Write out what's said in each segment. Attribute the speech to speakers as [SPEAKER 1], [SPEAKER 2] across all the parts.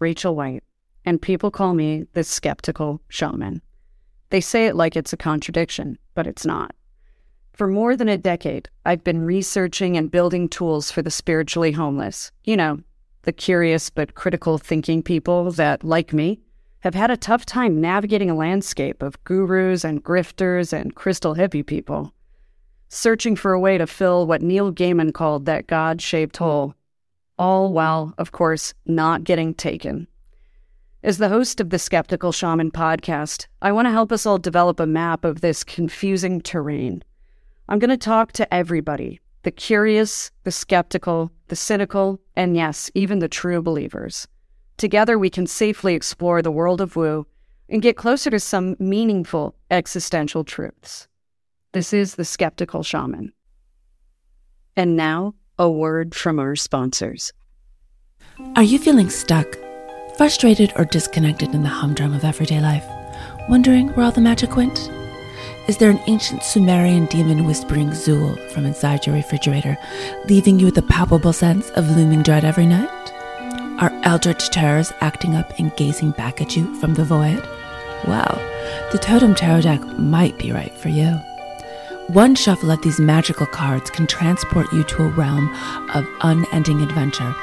[SPEAKER 1] Rachel White, and people call me the skeptical shaman. They say it like it's a contradiction, but it's not. For more than a decade, I've been researching and building tools for the spiritually homeless. You know, the curious but critical thinking people that, like me, have had a tough time navigating a landscape of gurus and grifters and crystal hippie people, searching for a way to fill what Neil Gaiman called that God shaped hole, all while, of course, not getting taken. As the host of the Skeptical Shaman podcast, I want to help us all develop a map of this confusing terrain. I'm going to talk to everybody the curious, the skeptical, the cynical, and yes, even the true believers. Together, we can safely explore the world of woo and get closer to some meaningful existential truths. This is the Skeptical Shaman. And now, a word from our sponsors.
[SPEAKER 2] Are you feeling stuck, frustrated, or disconnected in the humdrum of everyday life? Wondering where all the magic went? Is there an ancient Sumerian demon whispering Zuul from inside your refrigerator, leaving you with a palpable sense of looming dread every night? Are eldritch terrors acting up and gazing back at you from the void? Well, the Totem Tarot deck might be right for you. One shuffle of these magical cards can transport you to a realm of unending adventure,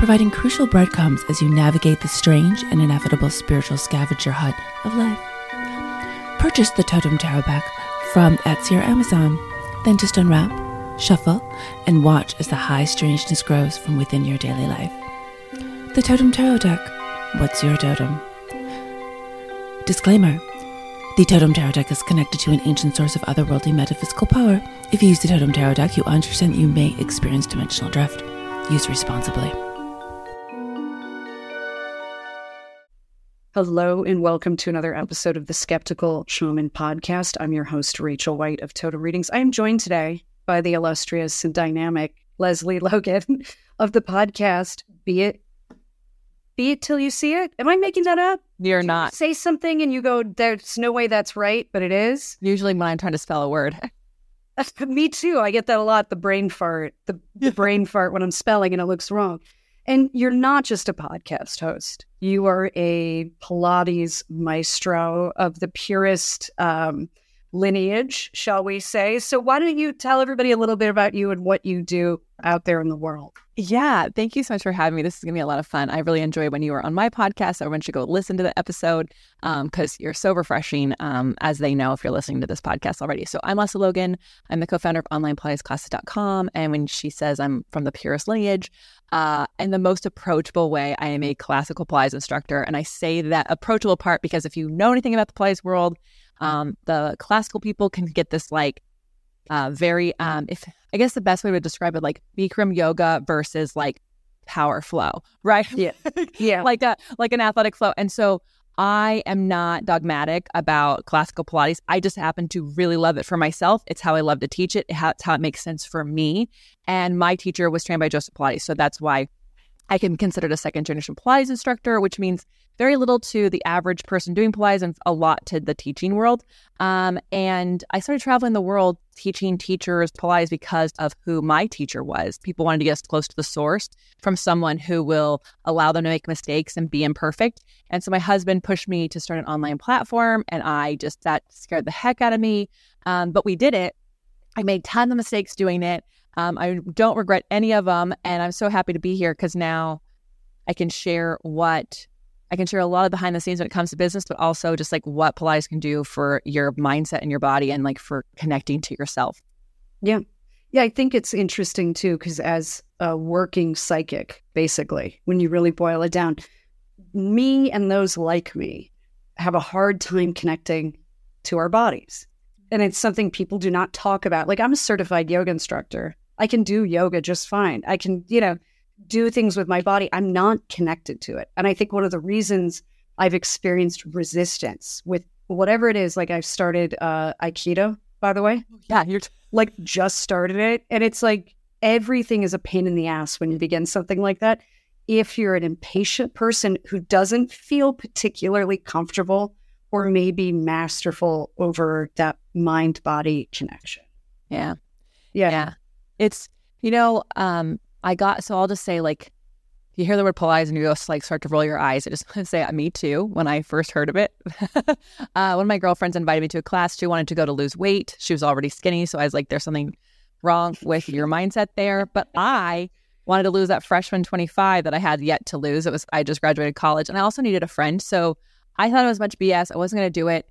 [SPEAKER 2] providing crucial breadcrumbs as you navigate the strange and inevitable spiritual scavenger hunt of life. Purchase the Totem Tarot deck from Etsy or Amazon, then just unwrap, shuffle, and watch as the high strangeness grows from within your daily life. The Totem Tarot deck. What's your totem? Disclaimer The Totem Tarot deck is connected to an ancient source of otherworldly metaphysical power. If you use the Totem Tarot deck, you understand that you may experience dimensional drift. Use responsibly.
[SPEAKER 1] Hello, and welcome to another episode of the Skeptical Shaman podcast. I'm your host, Rachel White of Totem Readings. I am joined today by the illustrious and dynamic Lesley Logan of the podcast Be It be it till you see it. Am I making that up?
[SPEAKER 3] You're not.
[SPEAKER 1] Say something and you go, there's no way that's right, but it is.
[SPEAKER 3] Usually when I'm trying to spell a word.
[SPEAKER 1] Me too. I get that a lot. The brain fart, the, the brain fart when I'm spelling and it looks wrong. And you're not just a podcast host. You are a Pilates maestro of the purest um, lineage, shall we say. So, why don't you tell everybody a little bit about you and what you do out there in the world?
[SPEAKER 3] Yeah, thank you so much for having me. This is going to be a lot of fun. I really enjoy when you are on my podcast. Everyone should go listen to the episode because um, you're so refreshing, um, as they know if you're listening to this podcast already. So, I'm Lesley Logan. I'm the co founder of OnlinePilatesClasses.com. And when she says I'm from the purest lineage, uh, in the most approachable way, I am a classical Pilates instructor. And I say that approachable part because if you know anything about the Pilates world, um, the classical people can get this like uh, very, um, if I guess the best way to describe it, like Bikram yoga versus like power flow, right?
[SPEAKER 1] Yeah, yeah,
[SPEAKER 3] like a like an athletic flow. And so I am not dogmatic about classical Pilates. I just happen to really love it for myself. It's how I love to teach it. It's how it makes sense for me. And my teacher was trained by Joseph Pilates, so that's why I can be considered a second generation Pilates instructor, which means very little to the average person doing Pilates and a lot to the teaching world. Um, and I started traveling the world teaching teachers Pilates because of who my teacher was. People wanted to get us close to the source from someone who will allow them to make mistakes and be imperfect. And so my husband pushed me to start an online platform, and I just, that scared the heck out of me. Um, but we did it. I made tons of mistakes doing it. Um, I don't regret any of them. And I'm so happy to be here because now I can share what I can share a lot of behind the scenes when it comes to business, but also just like what Pilates can do for your mindset and your body and like for connecting to yourself.
[SPEAKER 1] Yeah. Yeah. I think it's interesting too, because as a working psychic, basically, when you really boil it down, me and those like me have a hard time connecting to our bodies. And it's something people do not talk about. Like, I'm a certified yoga instructor. I can do yoga just fine. I can, you know, do things with my body. I'm not connected to it. And I think one of the reasons I've experienced resistance with whatever it is, like I've started uh, Aikido, by the way.
[SPEAKER 3] Oh, yeah, you're t-
[SPEAKER 1] like just started it. And it's like everything is a pain in the ass when you begin something like that. If you're an impatient person who doesn't feel particularly comfortable or maybe masterful over that mind body connection.
[SPEAKER 3] Yeah. Yeah. Yeah it's you know um i got so i'll just say like you hear the word Pilates and you just like start to roll your eyes. I just want to say, me too. When I first heard of it, uh, one of my girlfriends invited me to a class. She wanted to go to lose weight. She was already skinny, so I was like, "There's something wrong with your mindset there." But I wanted to lose that freshman 25 that I had yet to lose. It was I just graduated college, and I also needed a friend, so I thought it was much BS. I wasn't going to do it.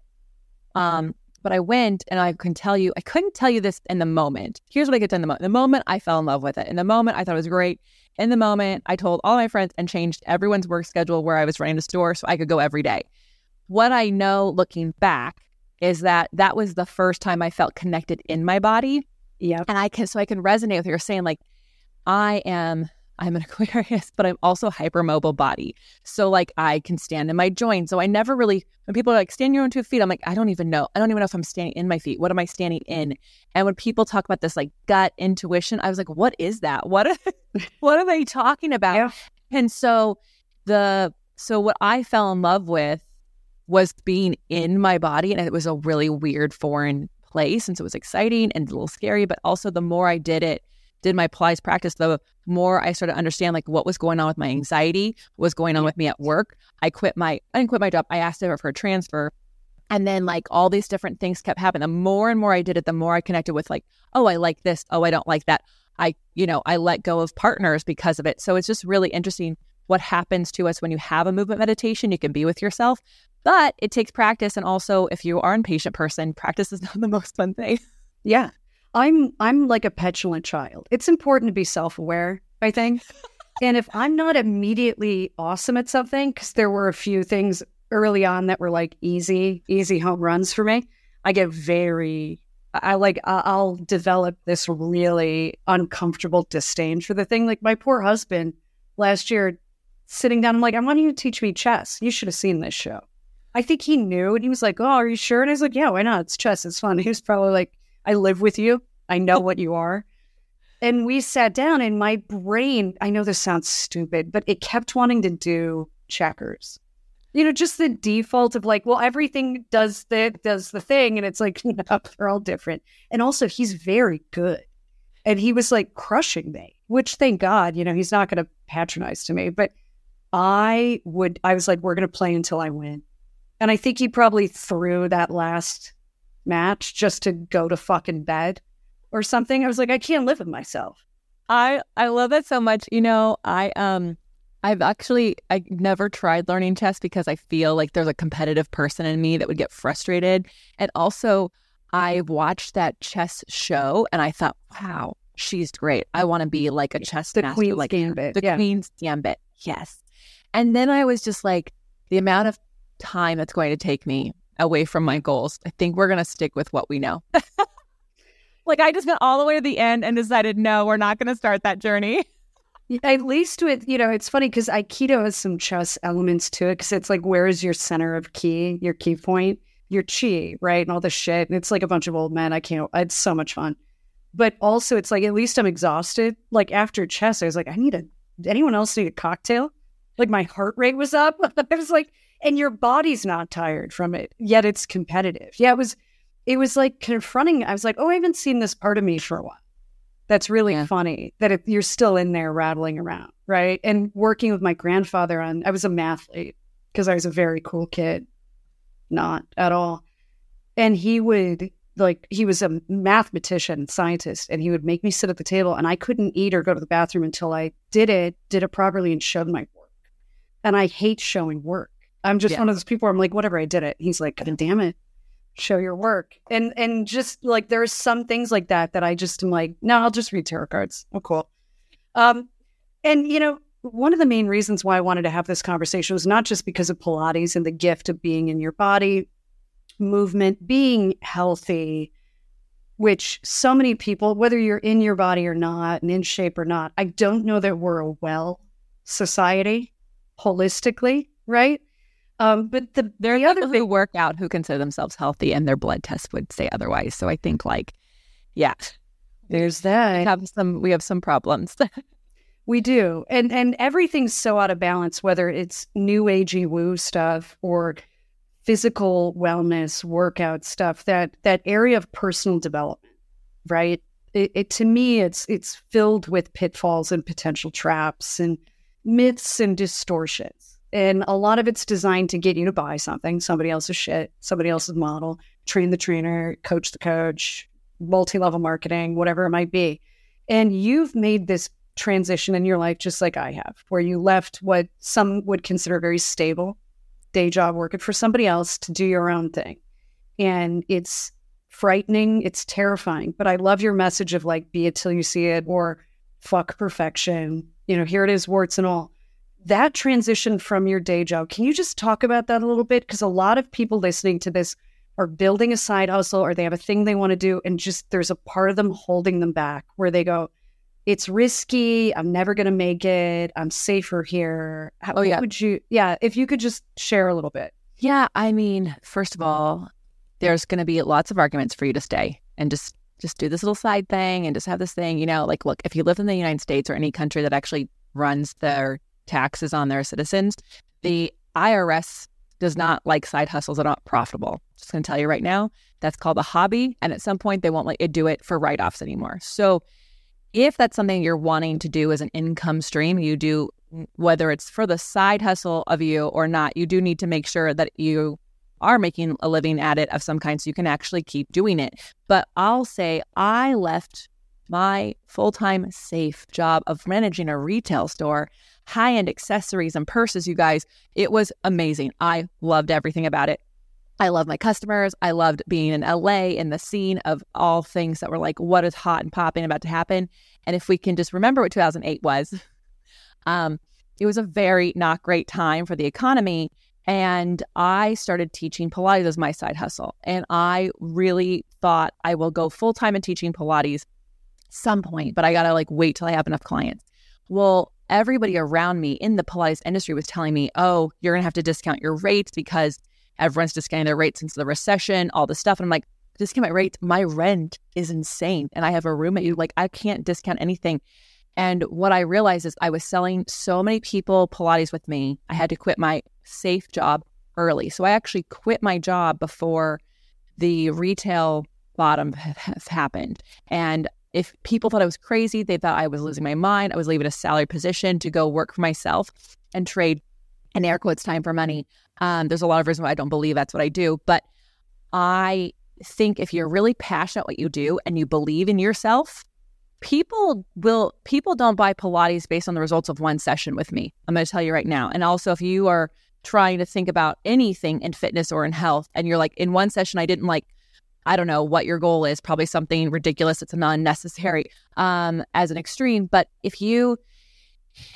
[SPEAKER 3] Um, but I went and I can tell you, I couldn't tell you this in the moment. Here's what I could tell in the moment. The moment I fell in love with it. In the moment, I thought it was great. In the moment, I told all my friends and changed everyone's work schedule where I was running the store so I could go every day. What I know looking back is that that was the first time I felt connected in my body.
[SPEAKER 1] Yeah.
[SPEAKER 3] And I can, so I can resonate with you saying, like, I am I'm an Aquarius, but I'm also hypermobile body. So like I can stand in my joints. So I never really when people are like stand your own two feet, I'm like, I don't even know. I don't even know if I'm standing in my feet. What am I standing in? And when people talk about this like gut intuition, I was like, what is that? What are, what are they talking about? Yeah. And so the so what I fell in love with was being in my body and it was a really weird foreign place and so it was exciting and a little scary but also the more I did it did my Pilates practice, the more I started to understand like what was going on with my anxiety, what was going on with me at work. I quit my I didn't quit my job. I asked her for a transfer. And then like all these different things kept happening. The more and more I did it, the more I connected with like, oh, I like this. Oh, I don't like that. I, you know, I let go of partners because of it. So it's just really interesting what happens to us when you have a movement meditation. You can be with yourself, but it takes practice. And also, if you are an impatient person, practice is not the most fun thing.
[SPEAKER 1] Yeah. I'm I'm like a petulant child. It's important to be self-aware, I think. and if I'm not immediately awesome at something cuz there were a few things early on that were like easy easy home runs for me, I get very I like I'll develop this really uncomfortable disdain for the thing. Like my poor husband last year sitting down I'm like, "I want you to teach me chess. You should have seen this show." I think he knew and he was like, "Oh, are you sure?" And I was like, "Yeah, why not? It's chess. It's fun." He was probably like I live with you. I know oh. what you are. And we sat down, and my brain, I know this sounds stupid, but it kept wanting to do checkers. You know, just the default of like, well, everything does the does the thing, and it's like, no, they're all different. And also, he's very good, and he was like crushing me. Which, thank God, you know, he's not going to patronize to me. But I would, I was like, we're going to play until I win, and I think he probably threw that last match just to go to fucking bed or something. I was like, I can't live with myself.
[SPEAKER 3] I I love that so much. You know, I um I've actually I never tried learning chess because I feel like there's a competitive person in me that would get frustrated. And also I watched that chess show and I thought, wow, she's great. I want to be like a chess
[SPEAKER 1] the
[SPEAKER 3] master,
[SPEAKER 1] Queen's
[SPEAKER 3] like
[SPEAKER 1] Gambit.
[SPEAKER 3] the
[SPEAKER 1] yeah.
[SPEAKER 3] Queen's Gambit. Yes. And then I was just like, the amount of time that's going to take me away from my goals. I think we're going to stick with what we know. like I just went all the way to the end and decided, no, we're not going to start that journey.
[SPEAKER 1] At least with, you know, it's funny because Aikido has some chess elements to it because it's like, where is your center of ki, your key point, your chi, right? And all the shit. And it's like a bunch of old men. I can't, it's so much fun. But also, it's like, at least I'm exhausted. Like after chess, I was like, I need a, anyone else need a cocktail? Like my heart rate was up. I was like, and your body's not tired from it yet it's competitive. Yeah it was it was like confronting i was like oh i haven't seen this part of me for a while. That's really yeah. funny that it, you're still in there rattling around right? And working with my grandfather on i was a mathlete because i was a very cool kid. Not at all. And he would like he was a mathematician scientist and he would make me sit at the table and i couldn't eat or go to the bathroom until i did it did it properly and showed my work. And i hate showing work I'm just yeah. one of those people where I'm like, whatever, I did it. He's like, damn it, show your work. And and just like there's some things like that that I just am like, no, I'll just read tarot cards. Oh, cool. Um, and you know, one of the main reasons why I wanted to have this conversation was not just because of Pilates and the gift of being in your body, movement, being healthy, which so many people, whether you're in your body or not, and in shape or not, I don't know that we're a well society holistically, right? Um, but the
[SPEAKER 3] there
[SPEAKER 1] are
[SPEAKER 3] the
[SPEAKER 1] other
[SPEAKER 3] who work out who consider themselves healthy, and their blood test would say otherwise. So I think, like, yeah,
[SPEAKER 1] there's that.
[SPEAKER 3] We have some. We have some problems.
[SPEAKER 1] we do, and and everything's so out of balance. Whether it's new agey woo stuff or physical wellness workout stuff, that that area of personal development, right? It, it to me, it's it's filled with pitfalls and potential traps and myths and distortions. And a lot of it's designed to get you to buy something, somebody else's shit, somebody else's model, train the trainer, coach the coach, multi level marketing, whatever it might be. And you've made this transition in your life just like I have, where you left what some would consider very stable day job working for somebody else to do your own thing. And it's frightening, it's terrifying. But I love your message of like, be it till you see it, or fuck perfection. You know, here it is, warts and all. That transition from your day job, can you just talk about that a little bit? Because a lot of people listening to this are building a side hustle or they have a thing they want to do, and just there's a part of them holding them back where they go, it's risky. I'm never going to make it. I'm safer here. How, oh, yeah. would you, yeah, if you could just share a little bit.
[SPEAKER 3] Yeah. I mean, first of all, there's going to be lots of arguments for you to stay and just just do this little side thing and just have this thing, you know, like look, if you live in the United States or any country that actually runs their taxes on their citizens, the IRS does not like side hustles that are not profitable. Just going to tell you right now, that's called a hobby. And at some point, they won't let you do it for write offs anymore. So if that's something you're wanting to do as an income stream, you do, whether it's for the side hustle of you or not, you do need to make sure that you are making a living at it of some kind so you can actually keep doing it. But I'll say I left my full time safe job of managing a retail store, high end accessories and purses, you guys. It was amazing. I loved everything about it. I love my customers. I loved being in LA in the scene of all things that were like, what is hot and popping about to happen? And if we can just remember what 2008 was, um, it was a very not great time for the economy. And I started teaching Pilates as my side hustle. And I really thought I will go full time in teaching Pilates some point, but I got to like wait till I have enough clients. Well, everybody around me in the Pilates industry was telling me, oh, you're to have to discount your rates because everyone's discounting their rates since the recession, all this stuff. And I'm like, discount my rates. My rent is insane. And I have a roommate. Like, I can't discount anything. And what I realized is I was selling so many people Pilates with me. I had to quit my safe job early. So I actually quit my job before the retail bottom has happened. And if people thought I was crazy, they thought I was losing my mind. I was leaving a salary position to go work for myself and trade and air quotes time for money. Um, there's a lot of reasons why I don't believe that's what I do, but I think if you're really passionate what you do and you believe in yourself, people will people don't buy Pilates based on the results of one session with me. I'm going to tell you right now. And also if you are trying to think about anything in fitness or in health and you're like in one session I didn't like I don't know what your goal is, probably something ridiculous it's unnecessary um as an extreme, but if you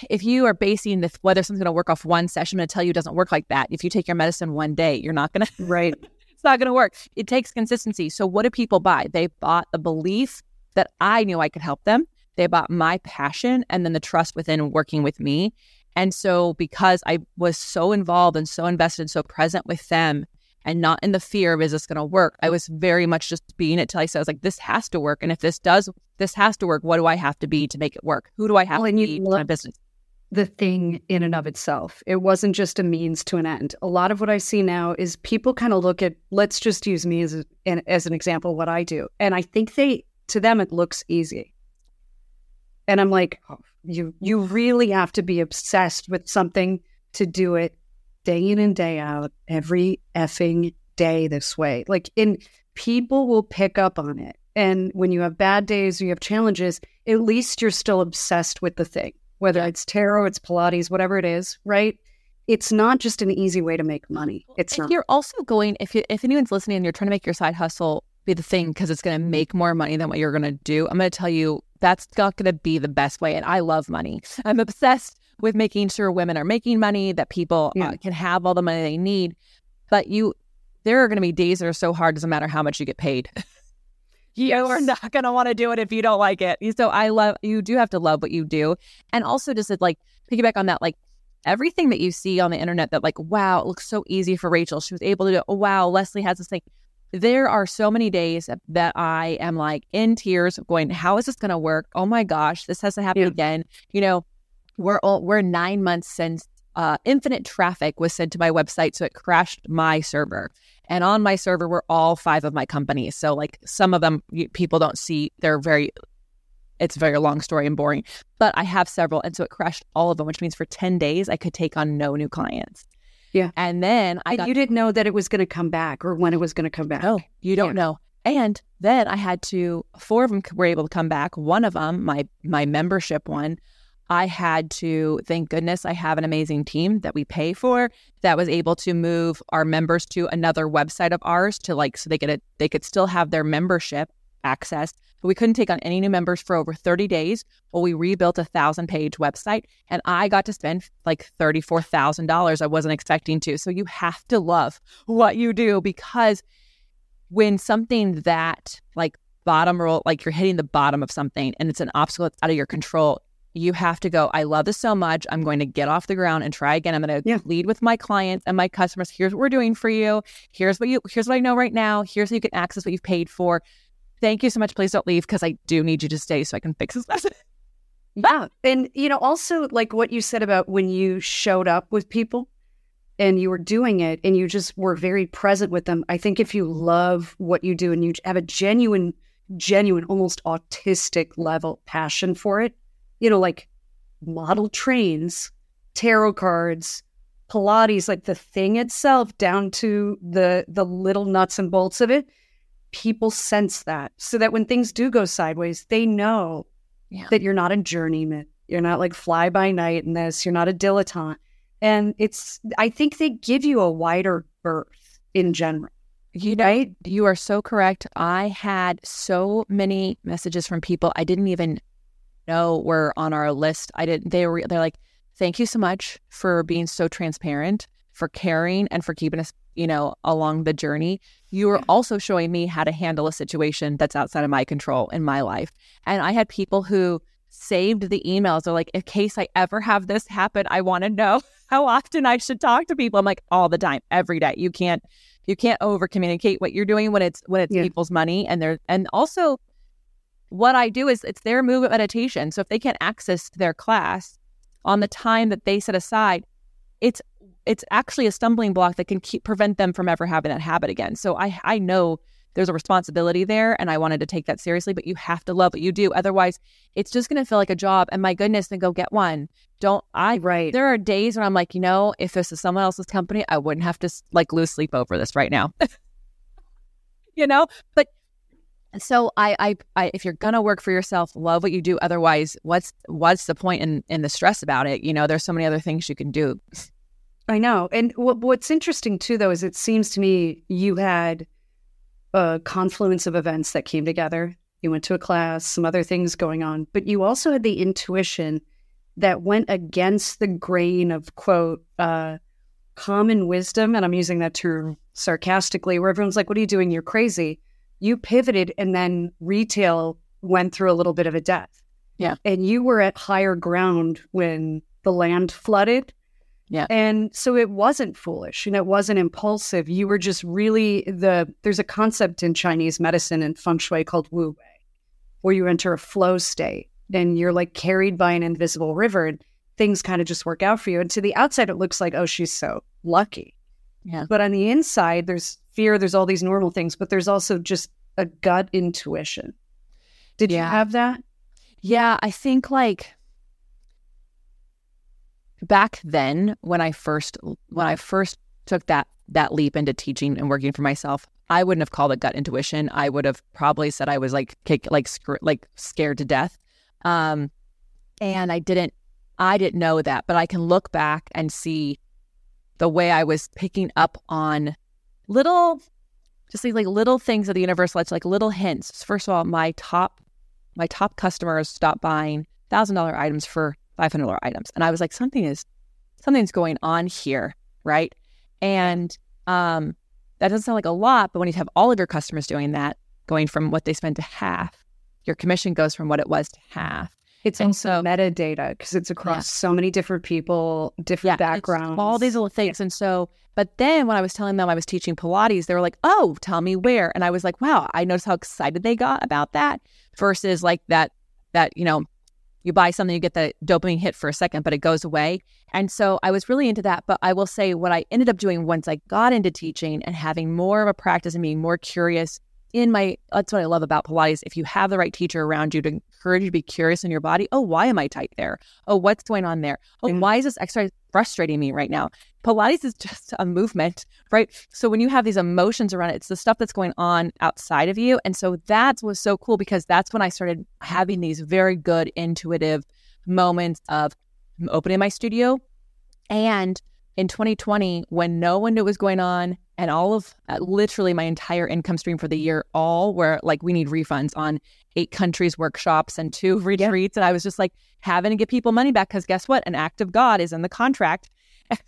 [SPEAKER 3] if you are basing this whether something's going to work off one session, I'm going to tell you it doesn't work like that. If you take your medicine one day, you're not going to
[SPEAKER 1] right.
[SPEAKER 3] it's not going to work. It takes consistency. So what do people buy? They bought the belief that I knew I could help them. They bought my passion and then the trust within working with me. And so because I was so involved and so invested, and so present with them and not in the fear of is this going to work, I was very much just being it till I said, I was like, this has to work. And if this does, this has to work. What do I have to be to make it work? Who do I have well, to be to my business?
[SPEAKER 1] The thing in and of itself. It wasn't just a means to an end. A lot of what I see now is people kind of look at, let's just use me as, a, as an example, what I do. And I think they to them it looks easy. And I'm like, oh, you you really have to be obsessed with something to do it day in and day out, every effing day this way. Like in people will pick up on it. And when you have bad days or you have challenges, at least you're still obsessed with the thing, whether it's tarot, it's Pilates, whatever it is, right? It's not just an easy way to make money. It's
[SPEAKER 3] if
[SPEAKER 1] not.
[SPEAKER 3] You're also going if you, if anyone's listening and you're trying to make your side hustle be the thing because it's going to make more money than what you're going to do. I'm going to tell you that's not going to be the best way. And I love money. I'm obsessed with making sure women are making money, that people uh, yeah. uh, can have all the money they need. But you, there are going to be days that are so hard, doesn't matter how much you get paid. You are not going to want to do it if you don't like it. So I love, you do have to love what you do. And also just to like piggyback on that, like, everything that you see on the internet that like wow it looks so easy for rachel she was able to do oh, wow lesley has this thing there are so many days that I am like in tears going, how is this going to work? Oh my gosh, this has to happen yeah. again. You know, we're all, we're nine months since uh, infinite traffic was sent to my website, so it crashed my server. And on my server were all five of my companies. So like some of them people don't see; they're very it's a very long story and boring, but I have several. And so it crashed all of them, which means for 10 days, I could take on no new clients.
[SPEAKER 1] Yeah.
[SPEAKER 3] And then I
[SPEAKER 1] And
[SPEAKER 3] got,
[SPEAKER 1] you didn't know that it was going to come back or when it was going to come back.
[SPEAKER 3] no, you don't
[SPEAKER 1] Yeah.
[SPEAKER 3] know. And then I had to, four of them were able to come back. One of them, my, my membership one, I had to, thank goodness, I have an amazing team that we pay for that was able to move our members to another website of ours to like, so they could, they could still have their membership access. But we couldn't take on any new members for over 30 days. Well, we rebuilt a thousand page website and I got to spend like $34,000. I wasn't expecting to. So you have to love what you do because when something that like bottom roll, like you're hitting the bottom of something and it's an obstacle that's out of your control, you have to go, I love this so much. I'm going to get off the ground and try again. I'm going to
[SPEAKER 1] Yeah.
[SPEAKER 3] lead with my clients and my customers. Here's what we're doing for you. Here's what you, here's what I know right now. Here's how you can access what you've paid for. Thank you so much. Please don't leave because I do need you to stay so I can fix this mess.
[SPEAKER 1] Yeah. And, you know, also like what you said about when you showed up with people and you were doing it and you just were very present with them. I think if you love what you do and you have a genuine, genuine, almost autistic level passion for it, you know, like model trains, tarot cards, Pilates, like the thing itself down to the the little nuts and bolts of it, people sense that. So that when things do go sideways, they know
[SPEAKER 3] Yeah.
[SPEAKER 1] that you're not a journeyman. You're not like fly by night in this. You're not a dilettante. And it's, I think they give you a wider berth in general.
[SPEAKER 3] You know,
[SPEAKER 1] Right?
[SPEAKER 3] you are so correct. I had so many messages from people I didn't even know were on our list. I didn't. They were. They're like, "Thank you so much for being so transparent, for caring, and for keeping us, you know, along the journey. You are mm. also showing me how to handle a situation that's outside of my control in my life." And I had people who saved the emails. They're like, "In case I ever have this happen, I want to know how often I should talk to people." I'm like, "All the time, every day. You can't." you can't over communicate what you're doing when it's when it's
[SPEAKER 1] Yeah.
[SPEAKER 3] people's money and they're and also what I do is it's their movement meditation. So if they can't access their class on the time that they set aside, it's it's actually a stumbling block that can keep prevent them from ever having that habit again. So I I know there's a responsibility there and I wanted to take that seriously, but you have to love what you do. Otherwise, it's just gonna feel like a job. And my goodness, then go get one. Don't I
[SPEAKER 1] Right.
[SPEAKER 3] there are days when I'm like, you know, if this is someone else's company, I wouldn't have to like lose sleep over this right now. you know, but so I, I, I, if you're gonna work for yourself, love what you do. Otherwise, what's what's the point in in the stress about it? You know, there's so many other things you can do.
[SPEAKER 1] I know. And what, what's interesting too, though, is it seems to me you had a confluence of events that came together. You went to a class, some other things going on, but you also had the intuition that went against the grain of quote uh, common wisdom, and I'm using that term sarcastically, where everyone's like, "What are you doing? You're crazy." You pivoted, and then retail went through a little bit of a death.
[SPEAKER 3] Yeah.
[SPEAKER 1] and you were at higher ground when the land flooded.
[SPEAKER 3] Yeah.
[SPEAKER 1] And so it wasn't foolish and it wasn't impulsive. You were just really the there's a concept in Chinese medicine and feng shui called wu wei, where you enter a flow state and you're like carried by an invisible river and things kind of just work out for you. And to the outside it looks like, oh, she's so lucky.
[SPEAKER 3] Yeah.
[SPEAKER 1] But on the inside, there's fear, there's all these normal things, but there's also just a gut intuition. Did you have that?
[SPEAKER 3] Yeah, I think like back then when I first when I first took that that leap into teaching and working for myself, I wouldn't have called it gut intuition. I would have probably said I was like kick, like sc- like scared to death. Um and I didn't I didn't know that, but I can look back and see the way I was picking up on little just these like little things of the universe lets like little hints. First of all, my top my top customers stopped buying thousand dollar items for five hundred dollar items, and I was like, something is something's going on here, right? And um, that doesn't sound like a lot, but when you have all of your customers doing that, going from what they spend to half, your commission goes from what it was to half.
[SPEAKER 1] It's
[SPEAKER 3] And
[SPEAKER 1] also
[SPEAKER 3] so-
[SPEAKER 1] metadata because it's across
[SPEAKER 3] Yeah.
[SPEAKER 1] so many different people, different
[SPEAKER 3] it's
[SPEAKER 1] backgrounds.
[SPEAKER 3] all these little things. And so, but then when I was telling them I was teaching Pilates, they were like, "Oh, tell me where." And I was like, "Wow!" I noticed how excited they got about that versus like that that you know you buy something, you get the dopamine hit for a second, but it goes away. And so I was really into that. But I will say what I ended up doing once I got into teaching and having more of a practice and being more curious in my that's what I love about Pilates. If you have the right teacher around you to encourage you to be curious in your body, oh, why am I tight there? Oh, what's going on there? Oh,
[SPEAKER 1] Mm.
[SPEAKER 3] why is this exercise frustrating me right now? Pilates is just a movement, right? So when you have these emotions around it, it's the stuff that's going on outside of you. And so that was so cool because that's when I started having these very good intuitive moments of opening my studio and in 2020 when no one knew what was going on and all of uh, literally my entire income stream for the year all were like we need refunds on eight countries workshops and two retreats and i was just like having to give people money back because guess what? An act of god is in the contract.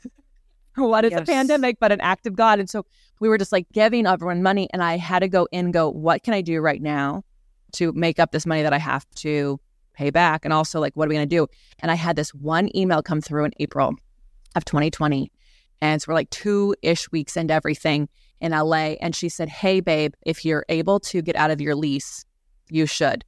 [SPEAKER 3] What is a pandemic but an act of god? And so we were just like giving everyone money and i had to go in go what can i do right now to make up this money that i have to pay back? And also like what are we going to do? And i had this one email come through in april of 2020 and so we're like two ish weeks into everything in LA. And she said, Hey, babe, if you're able to get out of your lease, you should.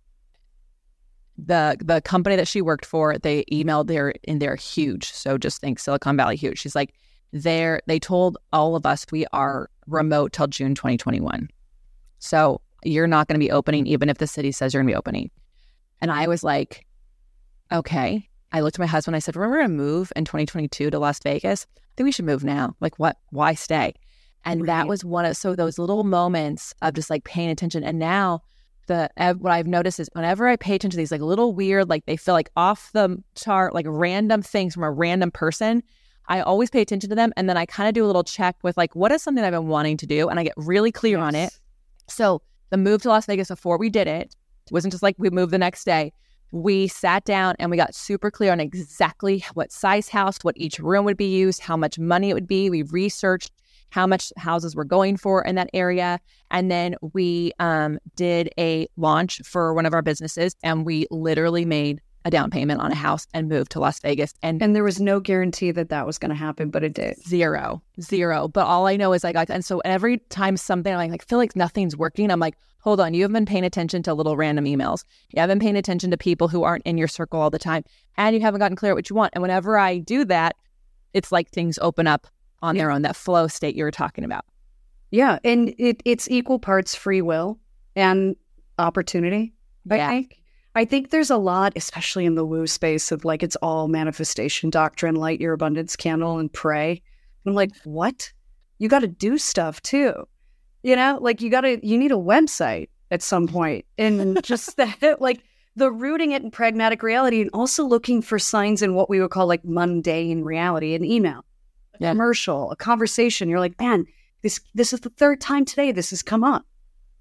[SPEAKER 3] The the company that she worked for, they emailed there and they're huge. So just think Silicon Valley huge. She's like, they're they told all of us we are remote till June 2021. So you're not going to be opening even if the city says you're going to be opening. And I was like, okay. I looked at my husband. I said, "Remember to move in 2022 to Las Vegas? I think we should move now. Like, what? Why stay?" And that was one of so those little moments of just like paying attention. And now the what I've noticed is whenever I pay attention to these like little weird, like they feel like off the chart, like random things from a random person. I always pay attention to them, and then I kind of do a little check with like, what is something I've been wanting to do, and I get really clear on it. So the move to Las Vegas before we did it wasn't just like we moved the next day. We sat down and we got super clear on exactly what size house, what each room would be used, how much money it would be. We researched how much houses we're going for in that area. And then we um, did a launch for one of our businesses and we literally made a down payment on a house and moved to Las Vegas. And
[SPEAKER 1] And there was no guarantee that that was going to happen, but it did.
[SPEAKER 3] zero, zero. But all I know is I got, and so every time something I like feel like nothing's working, I'm like, hold on, you haven't been paying attention to little random emails. You haven't been paying attention to people who aren't in your circle all the time, and you haven't gotten clear what you want. And whenever I do that, it's like things open up on their own. That flow state you were talking about.
[SPEAKER 1] Yeah, and it, it's equal parts free will and opportunity. I
[SPEAKER 3] Yeah.
[SPEAKER 1] think. I think there's a lot, especially in the woo space, of like it's all manifestation doctrine, light your abundance candle and pray. I'm like, what? You got to do stuff too. You know, like you got to, you need a website at some point, and just that, like the rooting it in pragmatic reality, and also looking for signs in what we would call like mundane reality, an email, a
[SPEAKER 3] Yeah.
[SPEAKER 1] commercial, a conversation. You're like, man, this this is the third time today this has come up.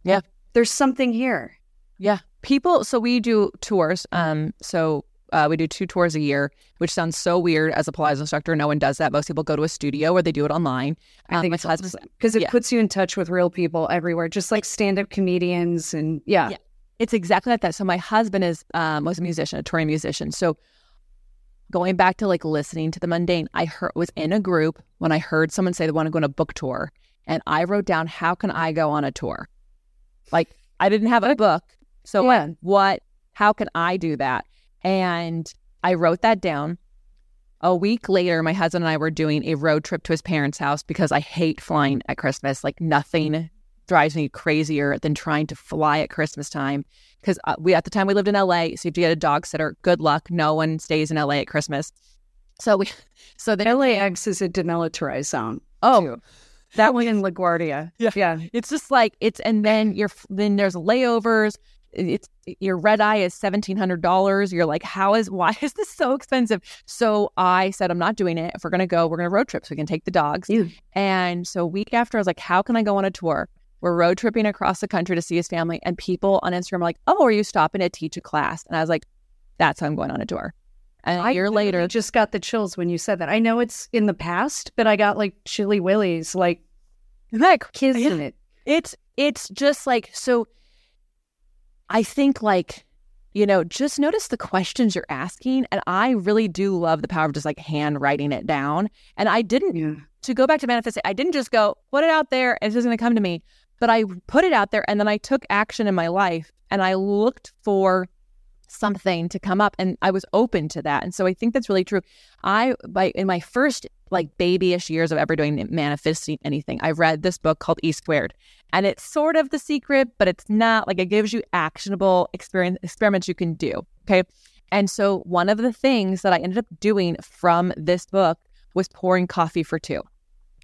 [SPEAKER 3] Yeah.
[SPEAKER 1] there's something here.
[SPEAKER 3] Yeah. People, so we do tours. Um, so uh, we do two tours a year, which sounds so weird as a Pilates instructor. No one does that. Most people go to a studio or they do it online.
[SPEAKER 1] I
[SPEAKER 3] Um,
[SPEAKER 1] think
[SPEAKER 3] husband's-
[SPEAKER 1] because it
[SPEAKER 3] yeah.
[SPEAKER 1] puts you in touch with real people everywhere, just like stand-up comedians and yeah.
[SPEAKER 3] Yeah. It's exactly like that. So my husband is um, was a musician, a touring musician. So going back to like listening to the mundane, I heard was in a group when I heard someone say they want to go on a book tour, and I wrote down how can I go on a tour? Like I didn't have a book, so
[SPEAKER 1] Yeah.
[SPEAKER 3] what? How can I do that? And I wrote that down. A week later, my husband and I were doing a road trip to his parents' house because I hate flying at Christmas. Like nothing drives me crazier than trying to fly at Christmas time. Because uh, we at the time we lived in LA, so if you have to get a dog sitter. Good luck. No one stays in LA at Christmas. So we, so then
[SPEAKER 1] LAX is a demilitarized zone.
[SPEAKER 3] oh,
[SPEAKER 1] too. That one in LaGuardia.
[SPEAKER 3] Yeah.
[SPEAKER 1] yeah.
[SPEAKER 3] it's just like it's, and then you're then there's layovers. It's your red eye is seventeen hundred dollars. You're like, how is why is this so expensive? So I said, I'm not doing it. If we're gonna go, we're gonna road trip so we can take the dogs.
[SPEAKER 1] Yeah.
[SPEAKER 3] And so week after, I was like, how can I go on a tour? We're road tripping across the country to see his family, and people on Instagram are like, oh, are you stopping to teach a class? And I was like, that's how I'm going on a tour. And a year later,
[SPEAKER 1] just got the chills when you said that. I know it's in the past, but I got like chilly willies, like
[SPEAKER 3] like
[SPEAKER 1] kissing it.
[SPEAKER 3] It's it's just like so I think like you know, just notice the questions you're asking and I really do love the power of just like hand writing it down. And I didn't
[SPEAKER 1] Yeah.
[SPEAKER 3] to go back to manifesting, I didn't just go put it out there and it's just going to come to me, but I put it out there and then I took action in my life and I looked for something to come up and I was open to that. And so I think that's really true. I by in my first like babyish years of ever doing manifesting anything. I read this book called E Squared, and it's sort of the secret, but it's not. Like it gives you actionable experience experiments you can do. Okay. And so one of the things that I ended up doing from this book was pouring coffee for two.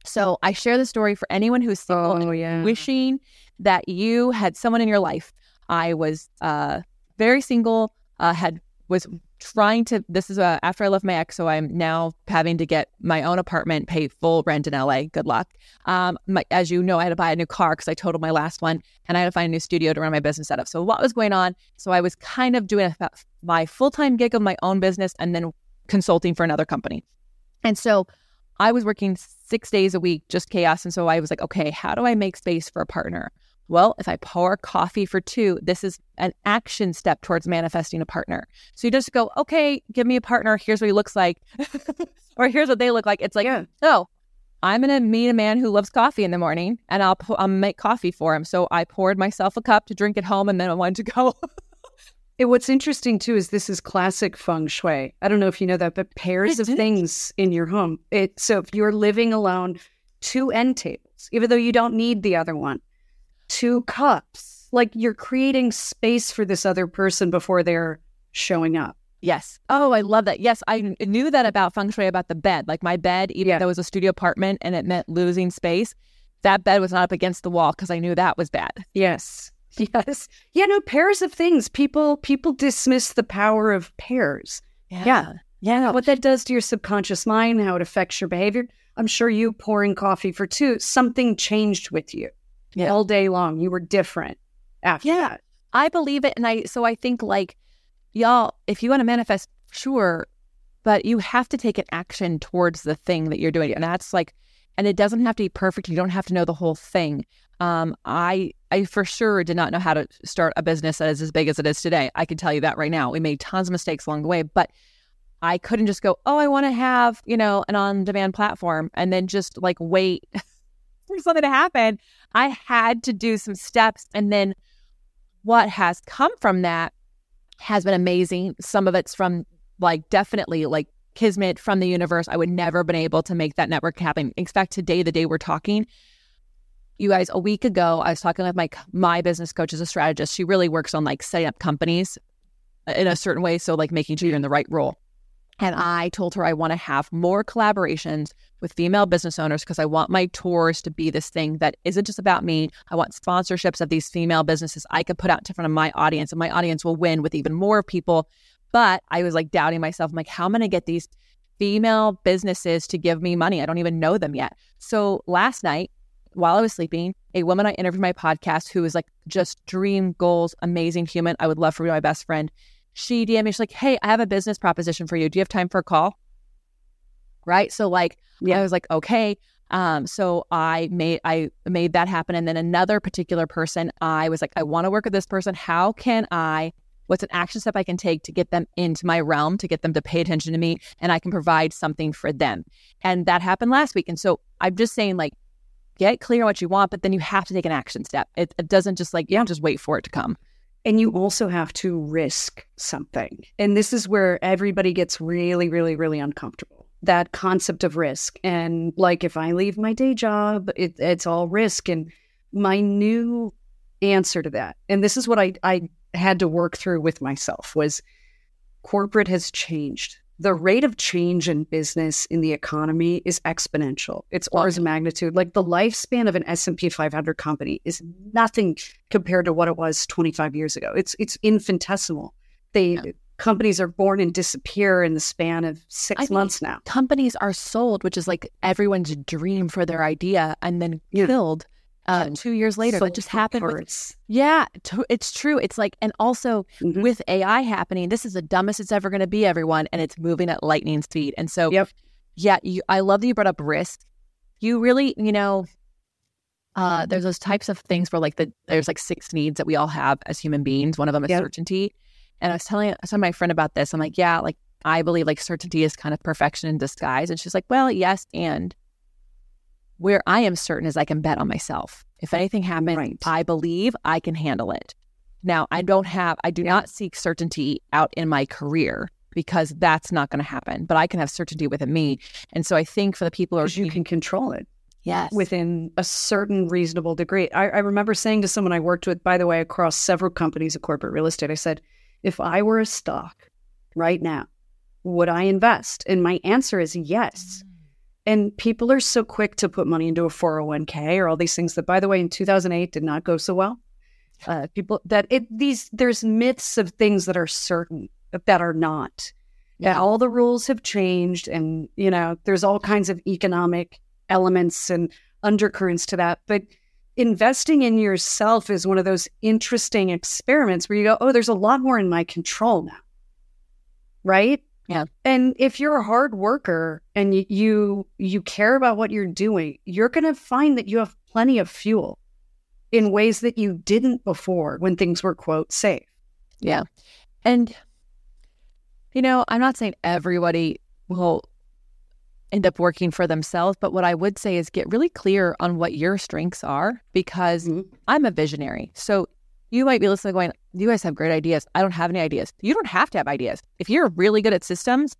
[SPEAKER 3] So I share the story for anyone who's single
[SPEAKER 1] Oh, yeah.
[SPEAKER 3] wishing that you had someone in your life. I was uh, very single, uh, had was trying to. This is uh, after I left my ex, so I'm now having to get my own apartment, pay full rent in LA. Good luck. Um, my, as you know, I had to buy a new car because I totaled my last one, and I had to find a new studio to run my business out of. So what was going on? So I was kind of doing a, my full time gig of my own business, and then consulting for another company. And so I was working six days a week, just chaos. And so I was like, okay, how do I make space for a partner? Well, if I pour coffee for two, this is an action step towards manifesting a partner. So you just go, okay, give me a partner. Here's what he looks like, or here's what they look like. It's like,
[SPEAKER 1] Yeah.
[SPEAKER 3] oh, I'm gonna meet a man who loves coffee in the morning, and I'll I'll make coffee for him. So I poured myself a cup to drink at home, and then I wanted to go.
[SPEAKER 1] And what's interesting too is this is classic feng shui. I don't know if you know that, but pairs of things in your home. It so if you're living alone, two end tables, even though you don't need the other one, two cups. Like you're creating space for this other person before they're showing up.
[SPEAKER 3] Yes. Oh, I love that. Yes, I knew that about feng shui about the bed. Like my bed, even
[SPEAKER 1] Yeah.
[SPEAKER 3] though it was a studio apartment and it meant losing space, that bed was not up against the wall because I knew that was bad.
[SPEAKER 1] Yes. Yes. Yeah, no, pairs of things. People people dismiss the power of pairs. Yeah.
[SPEAKER 3] Yeah. Yeah.
[SPEAKER 1] What that does to your subconscious mind, how it affects your behavior. I'm sure you pouring coffee for two, something changed with you
[SPEAKER 3] Yeah.
[SPEAKER 1] all day long. You were different after
[SPEAKER 3] Yeah.
[SPEAKER 1] that.
[SPEAKER 3] I believe it. And I, so I think like, y'all, if you want to manifest, sure, but you have to take an action towards the thing that you're doing. And that's like, and it doesn't have to be perfect. You don't have to know the whole thing. Um, I, I for sure did not know how to start a business that is as big as it is today. I can tell you that right now. We made tons of mistakes along the way, but I couldn't just go, oh, I want to have, you know, an on demand platform and then just like wait for something to happen. I had to do some steps. And then what has come from that has been amazing. Some of it's from like definitely like kismet from the universe. I would never have been able to make that network happen. In fact, today, the day we're talking, you guys, a week ago, I was talking with my my business coach as a strategist. She really works on like setting up companies uh, in a certain way. So like making sure you're in the right role. And I told her I want to have more collaborations with female business owners because I want my tours to be this thing that isn't just about me. I want sponsorships of these female businesses I could put out in front of my audience, and my audience will win with even more people. But I was like doubting myself. I'm like, how am I going to get these female businesses to give me money? I don't even know them yet. So last night, while I was sleeping, a woman I interviewed my podcast who is like just dream goals, amazing human. I would love for you, my best friend. She DM'd me. She's like, "Hey, I have a business proposition for you. Do you have time for a call?" Right. So like,
[SPEAKER 1] Yeah.
[SPEAKER 3] I was like, okay. Um, so I made I made that happen, and then another particular person, I was like, I want to work with this person. How can I? What's an action step I can take to get them into my realm, to get them to pay attention to me, and I can provide something for them. And that happened last week. And so I'm just saying, like, get clear on what you want, but then you have to take an action step. It, it doesn't just like, yeah, just wait for it to come.
[SPEAKER 1] And you also have to risk something. And this is where everybody gets really, really, really uncomfortable. That concept of risk. And like if I leave my day job, it, it's all risk. And my new answer to that, and this is what I, I had to work through with myself, was corporate has changed. The rate of change in business in the economy is exponential. It's orders of magnitude. Like the lifespan of an S&P 500 company is nothing compared to what it was 25 years ago. It's it's infinitesimal. They companies are born and disappear in the span of 6
[SPEAKER 3] I
[SPEAKER 1] months now.
[SPEAKER 3] Companies are sold, which is like everyone's dream for their idea, and then
[SPEAKER 1] Yeah.
[SPEAKER 3] killed uh,
[SPEAKER 1] Killed.
[SPEAKER 3] two years later. That just happened. With, yeah, t- it's true. It's like, and also
[SPEAKER 1] Mhm.
[SPEAKER 3] with AI happening, this is the dumbest it's ever going to be, everyone, and it's moving at lightning speed. And so,
[SPEAKER 1] Yep.
[SPEAKER 3] yeah, you, I love that you brought up risk. You really, you know, uh, there's those types of things where like the there's like six needs that we all have as human beings. One of them is
[SPEAKER 1] Yep.
[SPEAKER 3] certainty. And I was telling I was telling my friend about this. I'm like, yeah, like I believe like certainty is kind of perfection in disguise. And she's like, well, yes, and where I am certain is I can bet on myself. If anything happens,
[SPEAKER 1] Right.
[SPEAKER 3] I believe I can handle it. Now, I don't have, I do not seek certainty out in my career. because that's not going to happen. But I can have certainty within me. And so I think for the people who are
[SPEAKER 1] you can control it
[SPEAKER 3] yes
[SPEAKER 1] within a certain reasonable degree. I, I remember saying to someone I worked with, by the way, across several companies of corporate real estate, I said, if I were a stock right now, would I invest? And my answer is yes. And people are so quick to put money into a 401k or all these things that, by the way, in 2008 did not go so well. Uh, people that it these there's myths of things that are certain that are not. Yeah, all the rules have changed, and you know there's all kinds of economic elements and undercurrents to that. But investing in yourself is one of those interesting experiments where you go, oh, there's a lot more in my control now, right?
[SPEAKER 3] Yeah.
[SPEAKER 1] And if you're a hard worker and you you, you care about what you're doing, you're going to find that you have plenty of fuel in ways that you didn't before when things were quote safe.
[SPEAKER 3] Yeah. And, you know, I'm not saying everybody will end up working for themselves, but what I would say is get really clear on what your strengths are because
[SPEAKER 1] Mhm.
[SPEAKER 3] I'm a visionary. So you might be listening going, you guys have great ideas. I don't have any ideas. You don't have to have ideas. If you're really good at systems,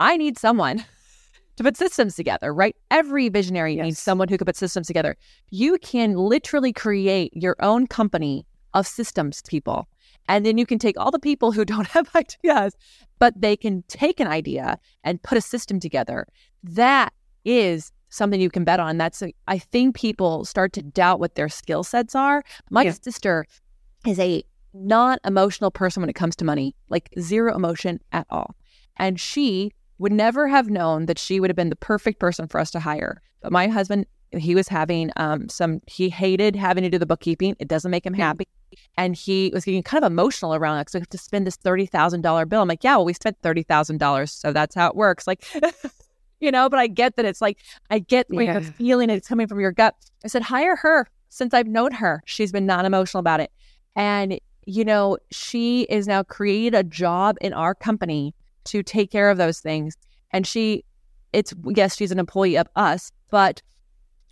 [SPEAKER 3] I need someone to put systems together, right? Every visionary needs someone who can put systems together. You can literally create your own company of systems people. And then you can take all the people who don't have ideas, but they can take an idea and put a system together. That is something you can bet on. That's, a, I think people start to doubt what their skill sets are. My
[SPEAKER 1] Yeah.
[SPEAKER 3] sister is a non emotional person when it comes to money, like zero emotion at all. And she would never have known that she would have been the perfect person for us to hire. But my husband, he was having um, some, he hated having to do the bookkeeping. It doesn't make him happy. And he was getting kind of emotional around it. So we have to spend this $30,000 bill. I'm like, yeah, well, we spent $30,000. So that's how it works. Like, you know, but I get that it's like, I get
[SPEAKER 1] Yeah.
[SPEAKER 3] you're feeling it's coming from your gut. I said, hire her. Since I've known her, she's been non emotional about it. And, you know, she is now created a job in our company to take care of those things. And she, it's, yes, she's an employee of us, but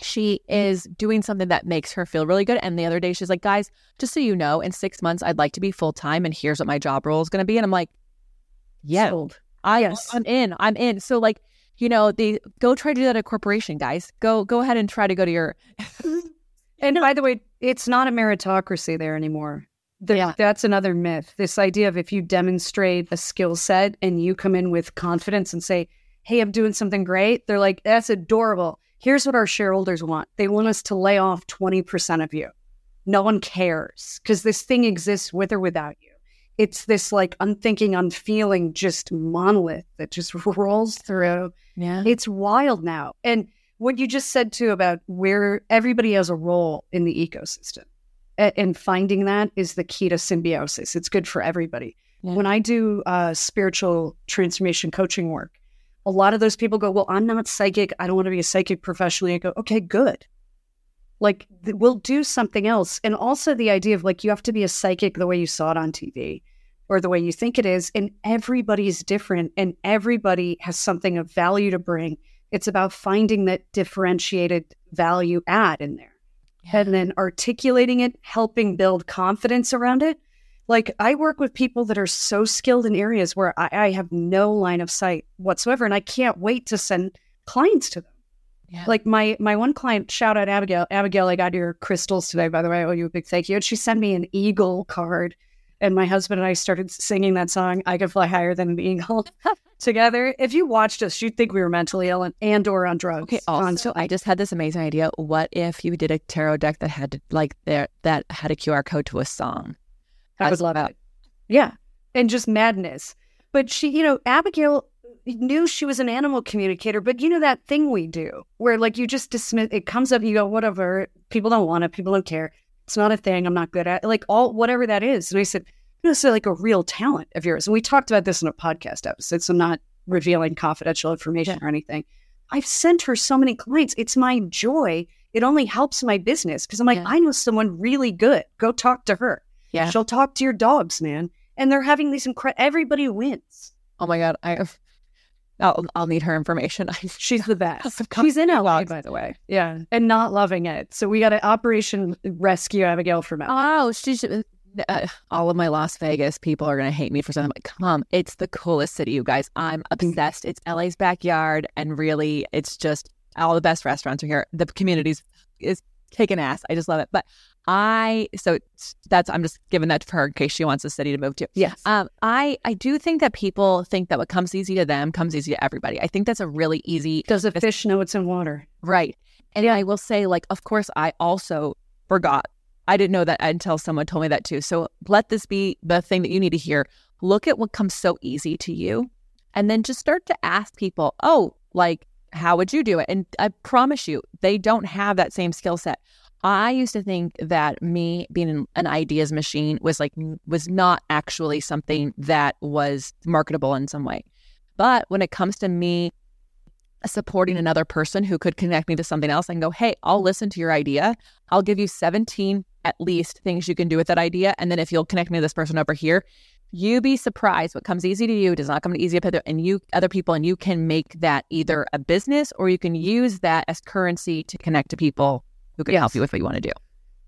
[SPEAKER 3] she is doing something that makes her feel really good. And the other day, she's like, guys, just so you know, in six months, I'd like to be full time, and here's what my job role is going to be. And I'm like, yeah,
[SPEAKER 1] Sold.
[SPEAKER 3] I,
[SPEAKER 1] Yes.
[SPEAKER 3] I'm in. I'm in. So like, you know, they go try to do that at a corporation, guys. Go go ahead and try to go to your
[SPEAKER 1] And by the way, it's not a meritocracy there anymore. The-
[SPEAKER 3] Yeah.
[SPEAKER 1] That's another myth. This idea of if you demonstrate a skill set and you come in with confidence and say, Hey, I'm doing something great, they're like, That's adorable. Here's what our shareholders want they want us to lay off 20% of you. No one cares because this thing exists with or without you. It's this like unthinking, unfeeling, just monolith that just rolls through
[SPEAKER 3] yeah.
[SPEAKER 1] it's wild now. And what you just said too about where everybody has a role in the ecosystem and finding that is the key to symbiosis. It's good for everybody.
[SPEAKER 3] Yeah.
[SPEAKER 1] When I do uh, spiritual transformation coaching work, a lot of those people go, Well, I'm not psychic. I don't want to be a psychic professionally. I go, Okay, good. Like, th- we'll do something else. And also the idea of like, you have to be a psychic the way you saw it on TV or the way you think it is. And everybody's different and everybody has something of value to bring. It's about finding that differentiated value add in there and then articulating it, helping build confidence around it. Like I work with people that are so skilled in areas where I, I have no line of sight whatsoever, and I can't wait to send clients to them.
[SPEAKER 3] Yeah.
[SPEAKER 1] Like my my one client, shout out Abigail. Abigail, I got your crystals today, by the way. I owe you a big thank you. And she sent me an eagle card. And my husband and I started singing that song, I Can Fly Higher Than an Eagle, together. If you watched us, you'd think we were mentally ill and, and or on drugs.
[SPEAKER 3] Okay. Also. I just had this amazing idea. What if you did a tarot deck that had like there that had a QR code to a song?
[SPEAKER 1] I would love
[SPEAKER 3] about-
[SPEAKER 1] it. Yeah. And just madness. But she, you know, Abigail knew she was an animal communicator, but you know that thing we do where like you just dismiss it comes up, you go, whatever, people don't want it, people don't care. It's not a thing I'm not good at. Like all whatever that is. And I said, this is uh, like a real talent of yours. And we talked about this in a podcast episode. So I'm not revealing confidential information or anything. I've sent her so many clients. It's my joy. It only helps my business because I'm like,
[SPEAKER 3] Yeah.
[SPEAKER 1] I know someone really good. Go talk to her.
[SPEAKER 3] Yeah.
[SPEAKER 1] She'll talk to your dogs, man. And they're having these incredible, everybody wins.
[SPEAKER 3] Oh my god, I. have, I'll, I'll need her information.
[SPEAKER 1] She's the best. She's in LA, by the way. Yeah. And not loving it. So we got an Operation Rescue Abigail from out.
[SPEAKER 3] Oh, she's uh, all of my Las Vegas people are going to hate me for something. Like, come, it's the coolest city, you guys. I'm obsessed. It's LA's backyard, and really, it's just all the best restaurants are here. The communities is kicking ass. I just love it. But I so that's I'm just giving that to her in case she wants a city to move to.
[SPEAKER 1] Yes.
[SPEAKER 3] Um, I I do think that people think that what comes easy to them comes easy to everybody. I think that's a really easy.
[SPEAKER 1] Does a fish know it's in water?
[SPEAKER 3] Right. And I will say, like, of course, I also forgot. I didn't know that until someone told me that too. So let this be the thing that you need to hear. Look at what comes so easy to you, and then just start to ask people, "Oh, like, how would you do it?" And I promise you, they don't have that same skill set. I used to think that me being an ideas machine was like was not actually something that was marketable in some way. But when it comes to me supporting another person who could connect me to something else, can go, hey, I'll listen to your idea. I'll give you 17 at least things you can do with that idea. And then if you'll connect me to this person over here, you be surprised what comes easy to you does not come easy to other and you other people and you can make that either a business or you can use that as currency to connect to people who can yes. help you with what you want to do.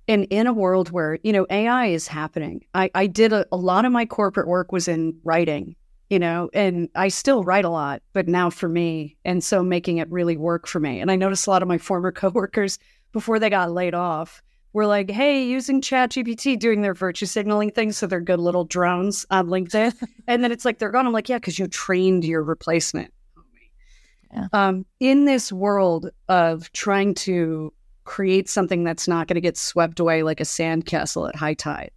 [SPEAKER 1] And in a world where, you know, AI is happening, I, I did a, a lot of my corporate work was in writing, you know, and I still write a lot, but now for me. And so making it really work for me. And I noticed a lot of my former coworkers before they got laid off were like, hey, using Chat GPT doing their virtue signaling things. So they're good little drones on LinkedIn. and then it's like they're gone. I'm like, yeah, because you trained your replacement. Yeah. Um, in this world of trying to create something that's not going to get swept away like a sandcastle at high tide.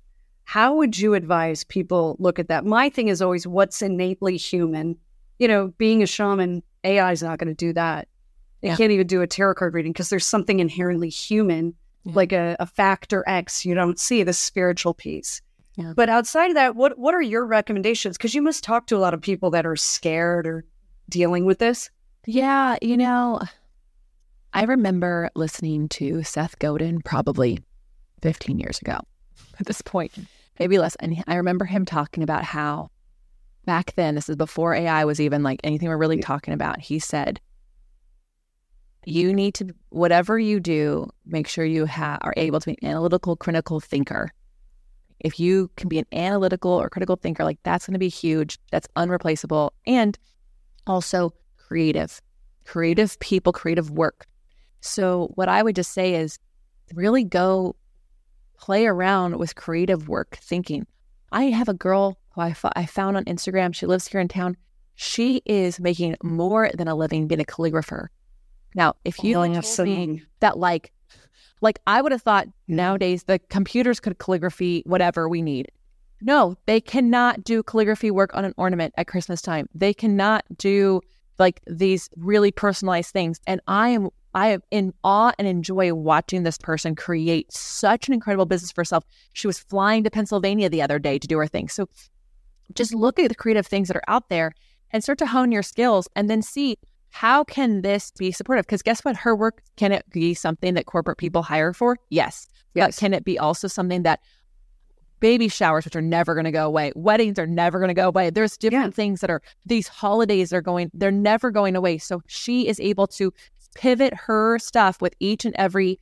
[SPEAKER 1] How would you advise people look at that? My thing is always what's innately human. You know, being a shaman, AI is not going to do that. They yeah. can't even do a tarot card reading because there's something inherently human, yeah. like a, a factor X you don't see, the spiritual piece. Yeah. But outside of that, what what are your recommendations? Because you must talk to a lot of people that are scared or dealing with this.
[SPEAKER 3] Yeah, you know, I remember listening to Seth Godin probably 15 years ago at this point, maybe less. And I remember him talking about how back then, this is before AI was even like anything we're really talking about. He said, you need to, whatever you do, make sure you ha- are able to be an analytical, critical thinker. If you can be an analytical or critical thinker, like that's going to be huge. That's unreplaceable. And also creative, creative people, creative work. So, what I would just say is really go play around with creative work thinking. I have a girl who I, I found on Instagram. She lives here in town. She is making more than a living being a calligrapher. Now, if you told me that, like, like I would have thought nowadays the computers could calligraphy whatever we need. No, they cannot do calligraphy work on an ornament at Christmas time. They cannot do like these really personalized things. And I am I am in awe and enjoy watching this person create such an incredible business for herself. She was flying to Pennsylvania the other day to do her thing. So just look at the creative things that are out there and start to hone your skills and then see how can this be supportive? Because guess what? Her work can it be something that corporate mm-hmm. people hire for? Yes. Yes. But can it be also something that baby showers, which are never going to go away, weddings are never going to go away. There's different yeah. things that are these holidays are going, they're never going away. So she is able to pivot her stuff with each and every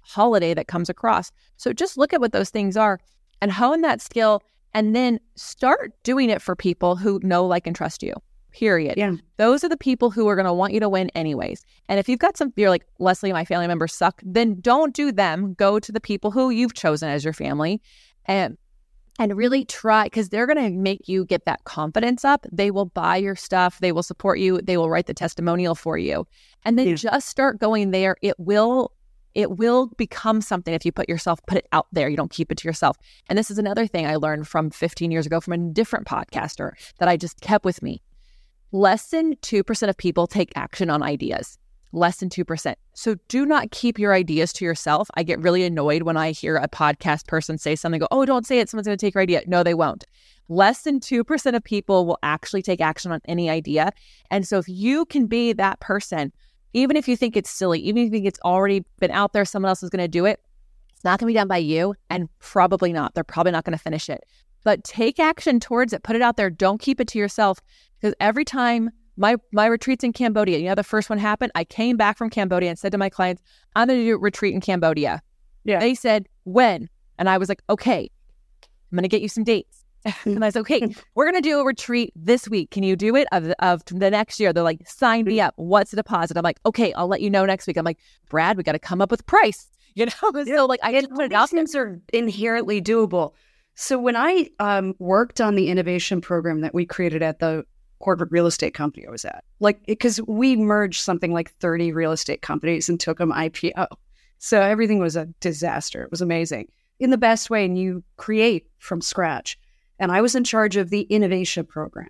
[SPEAKER 3] holiday that comes across. So just look at what those things are and hone that skill and then start doing it for people who know, like, and trust you. Period.
[SPEAKER 1] Yeah.
[SPEAKER 3] Those are the people who are going to want you to win anyways. And if you've got some, you're like, Lesley, my family members suck, then don't do them. Go to the people who you've chosen as your family and and really try because they're going to make you get that confidence up. They will buy your stuff, they will support you, they will write the testimonial for you. And then yeah. just start going there. It will it will become something if you put yourself put it out there you don't keep it to yourself and this is another thing i learned from 15 years ago from a different podcaster that i just kept with me less than 2% of people take action on ideas less than 2%. So do not keep your ideas to yourself. I get really annoyed when I hear a podcast person say something, go, oh, don't say it. Someone's going to take your idea. No, they won't. Less than 2% of people will actually take action on any idea. And so if you can be that person, even if you think it's silly, even if you think it's already been out there, someone else is going to do it, it's not going to be done by you and probably not. They're probably not going to finish it. But take action towards it, put it out there. Don't keep it to yourself because every time my my retreats in Cambodia. You know, the first one happened. I came back from Cambodia and said to my clients, "I'm going to do a retreat in Cambodia." Yeah. They said, "When?" And I was like, "Okay." I'm going to get you some dates. and I said, okay, we're going to do a retreat this week. Can you do it of, of the next year? They're like, sign me up. What's the deposit? I'm like, okay, I'll let you know next week. I'm like, Brad, we got to come up with price. You know, so like I just put it out.
[SPEAKER 1] Things are inherently doable. So when I um, worked on the innovation program that we created at the corporate real estate company I was at, like because we merged something like 30 real estate companies and took them IPO. So everything was a disaster. It was amazing in the best way, and you create from scratch. And I was in charge of the innovation program.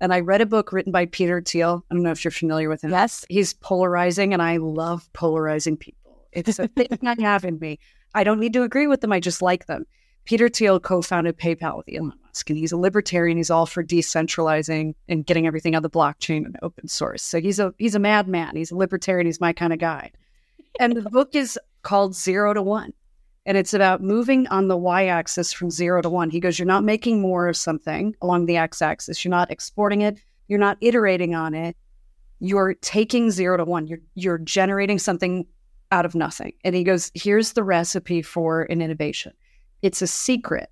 [SPEAKER 1] And I read a book written by Peter Thiel. I don't know if you're familiar with him.
[SPEAKER 3] Yes.
[SPEAKER 1] He's polarizing, and I love polarizing people. It's a thing I have in me. I don't need to agree with them. I just like them. Peter Thiel co-founded PayPal with Elon Musk, and he's a libertarian. He's all for decentralizing and getting everything on the blockchain and open source. So he's a he's a madman. He's a libertarian. He's my kind of guy. And the book is called Zero to One, and it's about moving on the y-axis from zero to one. He goes, "You're not making more of something along the x-axis. You're not exporting it. You're not iterating on it. You're taking zero to one. You're you're generating something out of nothing. And he goes, here's the recipe for an innovation. It's a secret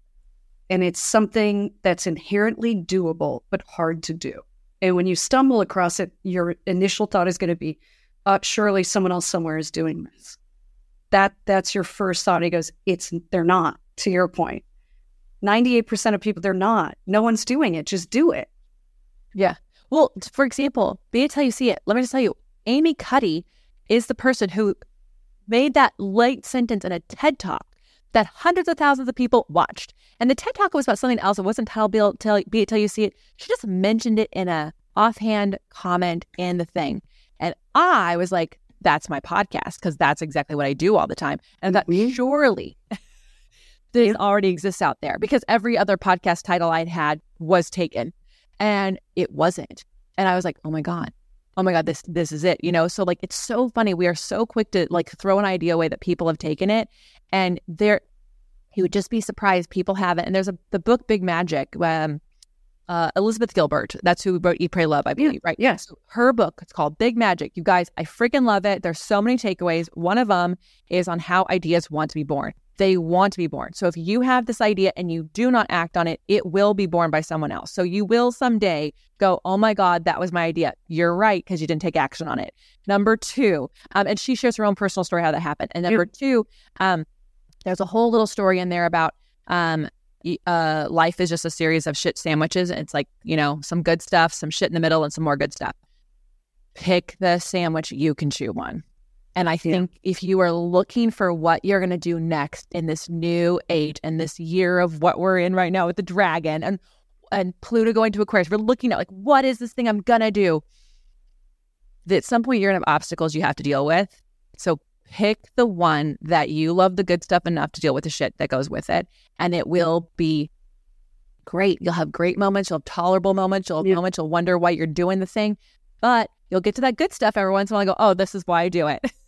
[SPEAKER 1] and it's something that's inherently doable, but hard to do. And when you stumble across it, your initial thought is going to be, uh, surely someone else somewhere is doing this. That that's your first thought. He goes, it's they're not. To your point. point, ninety-eight percent of people they're not. No one's doing it. Just do it.
[SPEAKER 3] Yeah. Well, for example, be it how you see it. Let me just tell you, Amy Cuddy is the person who made that late sentence in a TED talk that hundreds of thousands of people watched. And the TED talk was about something else. It wasn't tell, be, tell, be it till you see it. She just mentioned it in a offhand comment in the thing. And I was like, that's my podcast because that's exactly what I do all the time. And that mm-hmm. surely this already exists out there because every other podcast title I'd had was taken and it wasn't. And I was like, oh my God, oh my god this this is it you know? So like it's so funny we are so quick to like throw an idea away that people have taken it and there you would just be surprised people have it and there's a the book big magic um uh, Elizabeth Gilbert, that's who wrote Eat, Pray, Love, I believe,
[SPEAKER 1] yeah.
[SPEAKER 3] right?
[SPEAKER 1] Yes.
[SPEAKER 3] So her book, it's called Big Magic. You guys, I freaking love it. There's so many takeaways. One of them is on how ideas want to be born. They want to be born. So if you have this idea and you do not act on it, it will be born by someone else. So you will someday go, oh my God, that was my idea. You're right, because you didn't take action on it. Number two, um, and she shares her own personal story how that happened. And number two, um, there's a whole little story in there about um, uh, life is just a series of shit sandwiches. And it's like, you know, some good stuff, some shit in the middle, and some more good stuff. Pick the sandwich you can chew on. And I think yeah. if you are looking for what you're going to do next in this new age and this year of what we're in right now with the dragon and and Pluto going to Aquarius, we're looking at like what is this thing I'm going to do? At some point you're going to have obstacles you have to deal with. So pick the one that you love the good stuff enough to deal with the shit that goes with it and it will be great. You'll have great moments, you'll have tolerable moments, you'll have yeah. moments you'll wonder why you're doing the thing, but you'll get to that good stuff every once in a while and go, "Oh, this is why I do it."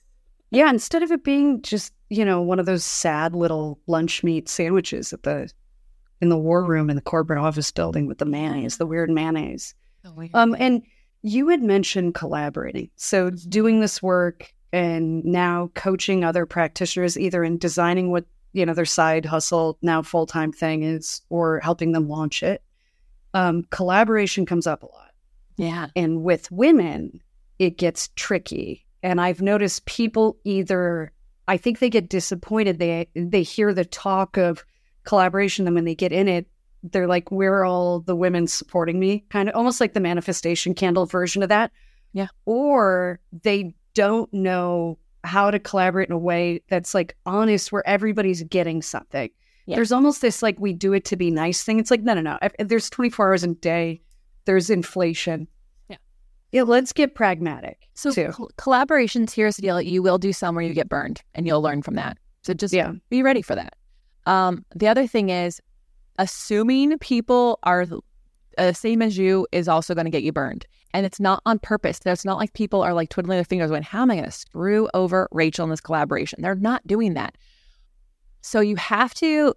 [SPEAKER 1] Yeah, instead of it being just, you know, one of those sad little lunch meat sandwiches at the in the war room in the corporate office building with the mayonnaise, the weird mayonnaise. Oh, um, and you had mentioned collaborating. So doing this work and now coaching other practitioners either in designing what, you know, their side hustle now full-time thing is or helping them launch it. Um, collaboration comes up a lot.
[SPEAKER 3] Yeah.
[SPEAKER 1] And with women, it gets tricky and I've noticed people either I think they get disappointed. They they hear the talk of collaboration, and when they get in it, they're like, "Where are all the women supporting me?" Kind of almost like the manifestation candle version of that.
[SPEAKER 3] Yeah.
[SPEAKER 1] Or they don't know how to collaborate in a way that's like honest, where everybody's getting something. Yeah. There's almost this like we do it to be nice thing. It's like no, no, no. There's 24 hours a day. There's inflation. Yeah, Yeah, let's get pragmatic.
[SPEAKER 3] So col- collaborations, here's the deal. You will do some where you get burned and you'll learn from that. So just yeah. be ready for that. Um, the other thing is assuming people are the uh, same as you is also going to get you burned. And it's not on purpose. It's not like people are like twiddling their fingers going, how am I going to screw over Rachel in this collaboration? They're not doing that. So you have to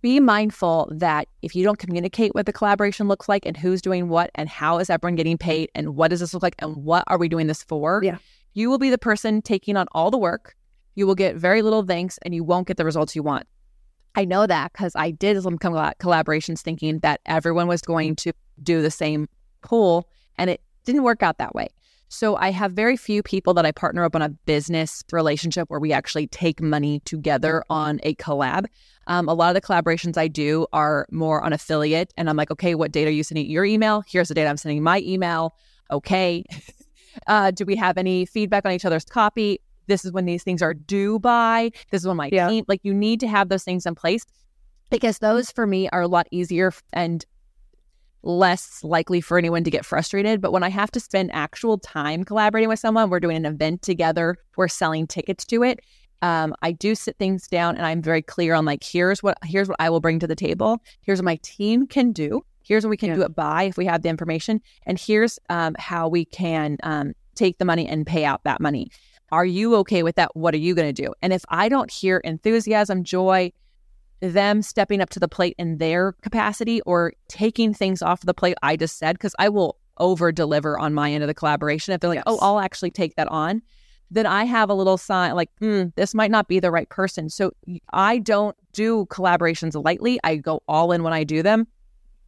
[SPEAKER 3] be mindful that if you don't communicate what the collaboration looks like and who's doing what and how is everyone getting paid and what does this look like and what are we doing this for,
[SPEAKER 1] yeah.
[SPEAKER 3] you will be the person taking on all the work. You will get very little thanks and you won't get the results you want. I know that because I did some collaborations thinking that everyone was going to do the same pool, and it didn't work out that way. So I have very few people that I partner up on a business relationship where we actually take money together on a collab. Um, a lot of the collaborations I do are more on affiliate, and I'm like, okay, what data are you sending your email? Here's the data I'm sending my email. Okay. uh, do we have any feedback on each other's copy? This is when these things are due by. This is when my yeah. team, like, you need to have those things in place because those for me are a lot easier and less likely for anyone to get frustrated. But when I have to spend actual time collaborating with someone, we're doing an event together, we're selling tickets to it. Um, I do sit things down and I'm very clear on like, here's what here's what I will bring to the table. Here's what my team can do. Here's what we can yeah. do it by if we have the information, and here's um, how we can um, take the money and pay out that money. Are you okay with that? What are you going to do? And if I don't hear enthusiasm, joy, them stepping up to the plate in their capacity or taking things off the plate I just said, because I will over deliver on my end of the collaboration. If they're like, oh, yes. oh, I'll actually take that on, then I have a little sign like, mm, this might not be the right person. So I don't do collaborations lightly. I go all in when I do them.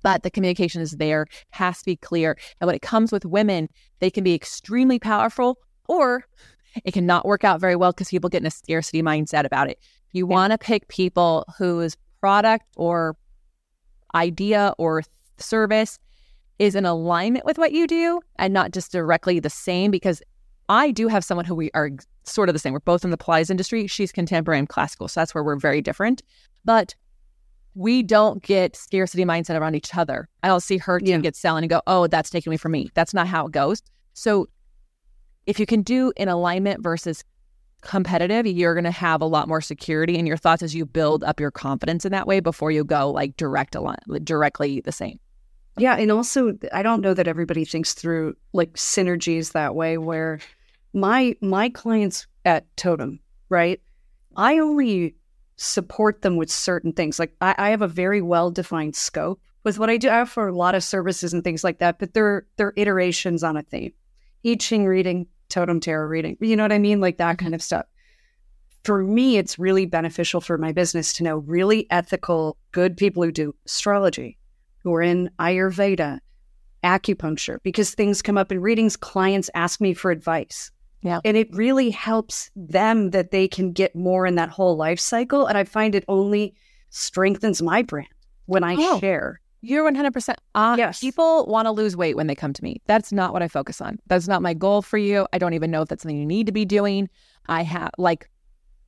[SPEAKER 3] But the communication is there, has to be clear. And when it comes with women, they can be extremely powerful or it can not work out very well because people get in a scarcity mindset about it. You yeah. want to pick people whose product or idea or service is in alignment with what you do and not just directly the same because I do have someone who we are sort of the same. We're both in the Pilates industry. She's contemporary and classical. So that's where we're very different. But we don't get scarcity mindset around each other. I don't see her team yeah. get selling and go, oh, that's taking away from me. That's not how it goes. So if you can do in alignment versus competitive, you're going to have a lot more security in your thoughts as you build up your confidence in that way before you go like direct align, directly the same.
[SPEAKER 1] Yeah, and also I don't know that everybody thinks through like synergies that way where my my clients at Totem, right? I only support them with certain things. Like I, I have a very well defined scope with what I do. I offer a lot of services and things like that, but they're they're iterations on a theme. I Ching reading, totem tarot reading. You know what I mean? Like that mm-hmm. kind of stuff. For me, it's really beneficial for my business to know really ethical, good people who do astrology, who are in Ayurveda, acupuncture, because things come up in readings. Clients ask me for advice.
[SPEAKER 3] Yeah.
[SPEAKER 1] And it really helps them that they can get more in that whole life cycle. And I find it only strengthens my brand when I oh. share
[SPEAKER 3] you're 100%. Uh, yes. People want to lose weight when they come to me. That's not what I focus on. That's not my goal for you. I don't even know if that's something you need to be doing. I have, like,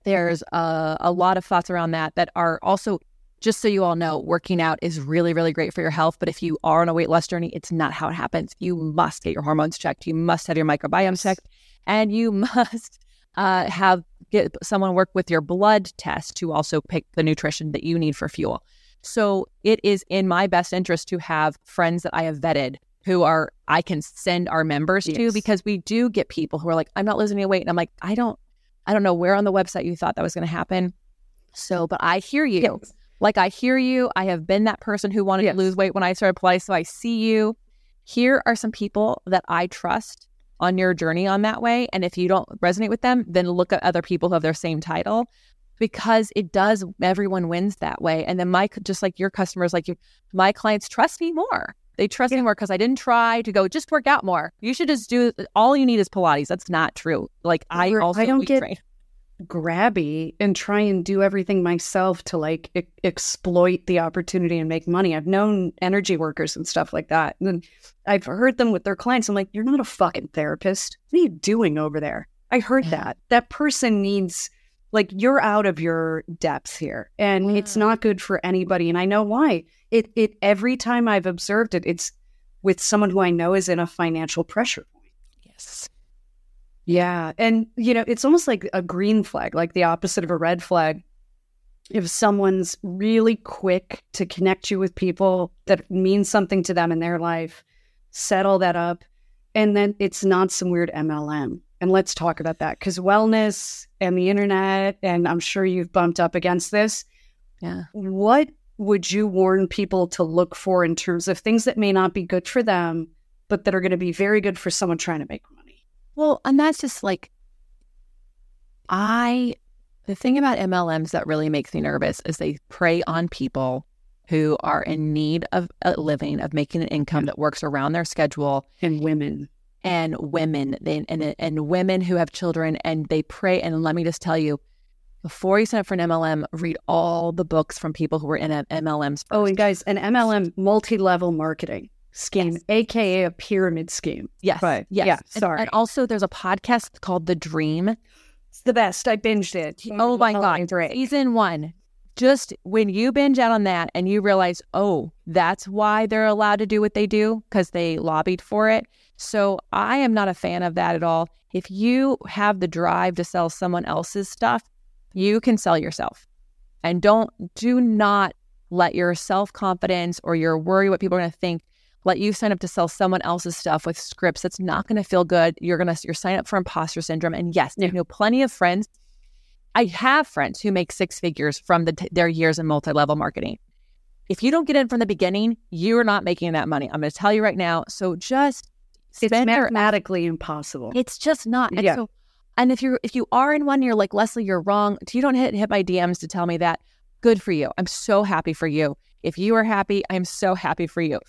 [SPEAKER 3] there's a, a lot of thoughts around that that are also, just so you all know, working out is really, really great for your health. But if you are on a weight loss journey, it's not how it happens. You must get your hormones checked. You must have your microbiome checked. And you must uh, have get someone work with your blood test to also pick the nutrition that you need for fuel. So it is in my best interest to have friends that I have vetted who are I can send our members yes. to because we do get people who are like, I'm not losing any weight. And I'm like, I don't I don't know where on the website you thought that was gonna happen. So, but I hear you. Yes. Like I hear you. I have been that person who wanted yes. to lose weight when I started Pilates. So I see you. Here are some people that I trust on your journey on that way. And if you don't resonate with them, then look at other people who have their same title because it does everyone wins that way. And then my just like your customers like you, my clients trust me more. They trust yeah. me more because i didn't try to go just work out more. You should just do all you need is pilates. That's not true. Like i also
[SPEAKER 1] i don't get train. grabby and try and do everything myself to like exploit the opportunity and make money. I've known energy workers and stuff like that and i've heard them with their clients. I'm like you're not a fucking therapist. What are you doing over there? I heard that. That person needs like you're out of your depths here and mm. it's not good for anybody and i know why. It it every time i've observed it it's with someone who i know is in a financial pressure point.
[SPEAKER 3] Yes.
[SPEAKER 1] Yeah and you know it's almost like a green flag like the opposite of a red flag. If someone's really quick to connect you with people that mean something to them in their life settle that up and then it's not some weird mlm and let's talk about that because wellness and the internet, and I'm sure you've bumped up against this.
[SPEAKER 3] Yeah.
[SPEAKER 1] What would you warn people to look for in terms of things that may not be good for them, but that are going to be very good for someone trying to make money?
[SPEAKER 3] Well, and that's just like, I The thing about MLMs that really makes me nervous is they prey on people who are in need of a living, of making an income that works around their schedule,
[SPEAKER 1] And women.
[SPEAKER 3] And women, they, and and women who have children, and they pray And let me just tell you, before you sign up for an MLM, read all the books from people who were in MLMs. First.
[SPEAKER 1] Oh, and guys, an MLM multi-level marketing scheme,
[SPEAKER 3] Yes.
[SPEAKER 1] aka a pyramid scheme.
[SPEAKER 3] yes,
[SPEAKER 1] Right.
[SPEAKER 3] yes.
[SPEAKER 1] Yeah,
[SPEAKER 3] And-
[SPEAKER 1] sorry.
[SPEAKER 3] And, also, there's a podcast called The Dream.
[SPEAKER 1] It's the best. I binged it.
[SPEAKER 3] Oh my god,
[SPEAKER 1] Great.
[SPEAKER 3] season one. Just when you binge out on that and you realize, oh, that's why they're allowed to do what they do because they lobbied for it. So I am not a fan of that at all. If you have the drive to sell someone else's stuff, you can sell yourself. And don't do not let your self confidence or your worry what people are going to think let you sign up to sell someone else's stuff with scripts that's not going to feel good. You're going to you're signing up for imposter syndrome. And yes,
[SPEAKER 1] Yeah.
[SPEAKER 3] I know plenty of friends. I have friends who make six figures from the their years in multi level marketing. If you don't get in from the beginning, you're not making that money. I'm going to tell you right now. So just
[SPEAKER 1] It's mathematically impossible.
[SPEAKER 3] it's just not. And
[SPEAKER 1] Yeah.
[SPEAKER 3] so, and if you're if you are in one, you're like Lesley, you're wrong. You don't hit hit my DMs to tell me that. Good for you. I'm so happy for you. If you are happy, I'm so happy for you.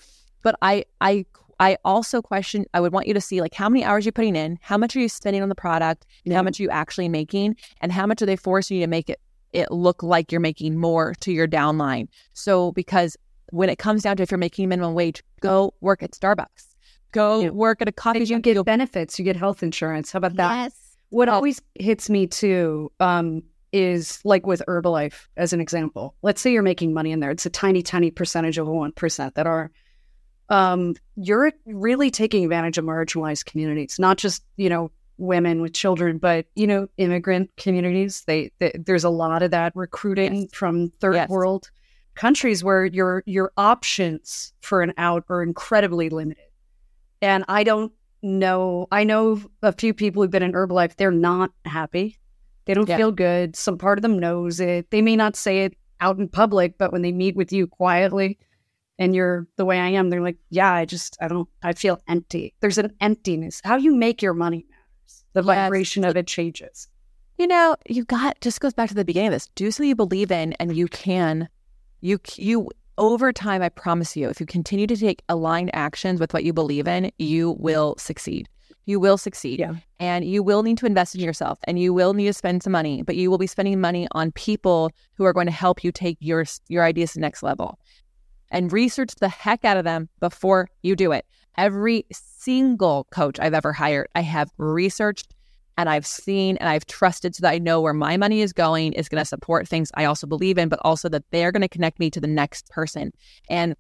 [SPEAKER 3] But I I I also question. I would want you to see like how many hours you're putting in, how much are you spending on the product, and how much are you actually making, and how much are they forcing you to make it it look like you're making more to your downline. So because when it comes down to if you're making minimum wage, go work at Starbucks. Go
[SPEAKER 1] Yeah.
[SPEAKER 3] work at a coffee
[SPEAKER 1] And you
[SPEAKER 3] shop.
[SPEAKER 1] get benefits. You get health insurance. How about that?
[SPEAKER 3] Yes.
[SPEAKER 1] What always hits me too um, is like with Herbalife, as an example. Let's say you're making money in there. It's a tiny, tiny percentage of 1% that are. Um, you're really taking advantage of marginalized communities, not just, you know, women with children, but, you know, immigrant communities. They, they There's a lot of that recruiting
[SPEAKER 3] Yes.
[SPEAKER 1] from third
[SPEAKER 3] Yes.
[SPEAKER 1] world countries where your your options for an out are incredibly limited. And I don't know. I know a few people who've been in Herbalife. They're not happy. They don't
[SPEAKER 3] Yeah.
[SPEAKER 1] feel good. Some part of them knows it. They may not say it out in public, but when they meet with you quietly and you're the way I am, they're like, yeah, I just, I don't, I feel empty. There's an emptiness. How you make your money matters. The
[SPEAKER 3] Yes.
[SPEAKER 1] vibration of it changes.
[SPEAKER 3] You know, you got just goes back to the beginning of this. Do something you believe in, and you can, you you over time. I promise you, if you continue to take aligned actions with what you believe in, you will succeed. You will succeed,
[SPEAKER 1] Yeah.
[SPEAKER 3] and you will need to invest in yourself, and you will need to spend some money. But you will be spending money on people who are going to help you take your your ideas to the next level, and research the heck out of them before you do it. Every single coach I've ever hired, I have researched and I've seen and I've trusted so that I know where my money is going is going to support things I also believe in, but also that they're going to connect me to the next person. And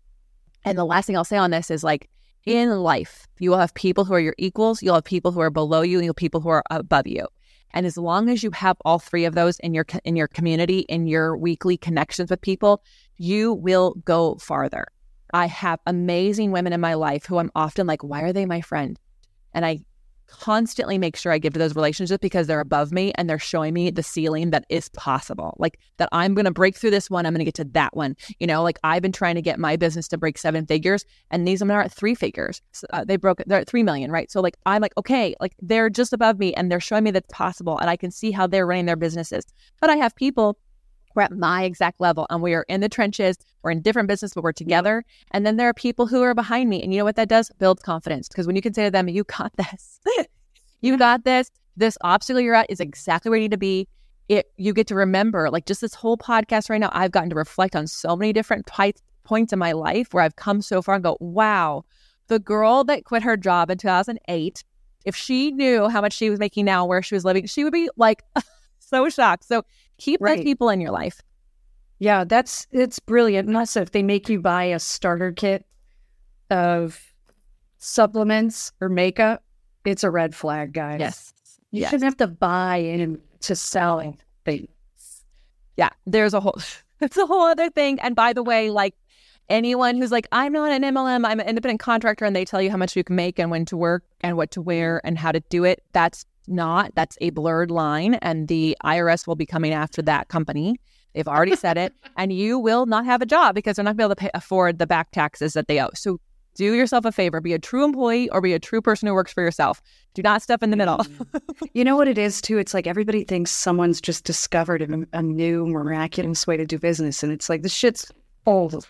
[SPEAKER 3] and the last thing I'll say on this is like in life, you will have people who are your equals, you'll have people who are below you, and you'll have people who are above you. And as long as you have all three of those in your in your community, in your weekly connections with people, you will go farther. I have amazing women in my life who I'm often like, why are they my friend? And I constantly make sure I give to those relationships because they're above me and they're showing me the ceiling that is possible. Like that I'm going to break through this one, I'm going to get to that one. You know, like I've been trying to get my business to break seven figures and these women are at three figures. So, uh, they broke they're at 3 million, right? So like I'm like, okay, like they're just above me and they're showing me that's possible and I can see how they're running their businesses. But I have people we're at my exact level and we are in the trenches. We're in different business, but we're together. And then there are people who are behind me. And you know what that does? Builds confidence. Because when you can say to them, you got this, you got this, this obstacle you're at is exactly where you need to be. It you get to remember, like just this whole podcast right now, I've gotten to reflect on so many different points in my life where I've come so far and go, wow, the girl that quit her job in 2008, if she knew how much she was making now, where she was living, she would be like so shocked. So keep
[SPEAKER 1] Right.
[SPEAKER 3] those people in your life.
[SPEAKER 1] Yeah, that's it's brilliant. And also, if they make you buy a starter kit of supplements or makeup, it's a red flag, guys.
[SPEAKER 3] Yes.
[SPEAKER 1] you
[SPEAKER 3] Yes.
[SPEAKER 1] shouldn't have to buy into selling things.
[SPEAKER 3] Yeah. There's a whole it's a whole other thing. And by the way, like anyone who's like, I'm not an MLM, I'm an independent contractor, and they tell you how much you can make and when to work and what to wear and how to do it, that's not. That's a blurred line. And the IRS will be coming after that company. They've already said it. And you will not have a job because they're not going to be able to pay, afford the back taxes that they owe. So Do yourself a favor. Be a true employee or be a true person who works for yourself. Do not step in the middle. Mm-hmm.
[SPEAKER 1] you know what it is too? It's like everybody thinks someone's just discovered a, a new miraculous way to do business, and it's like this shit's old.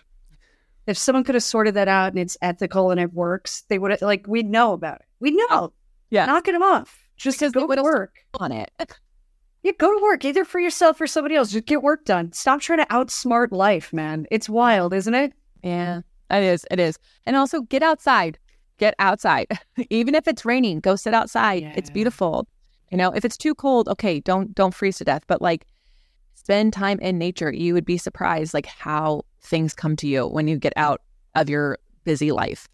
[SPEAKER 1] If someone could have sorted that out and it's ethical and it works, they would have like we'd know about it. we'd know.
[SPEAKER 3] Yeah.
[SPEAKER 1] Knock it off. Just
[SPEAKER 3] Because
[SPEAKER 1] go to work.
[SPEAKER 3] on it.
[SPEAKER 1] Yeah, go to work either for yourself or somebody else. Just get work done. Stop trying to outsmart life, man. It's wild, isn't it?
[SPEAKER 3] Yeah, it is. It is. And also get outside. Get outside. Even if it's raining, go sit outside. It's beautiful. You know, if it's too cold, okay, don't don't freeze to death. But like spend time in nature. You would be surprised like how things come to you when you get out of your busy life.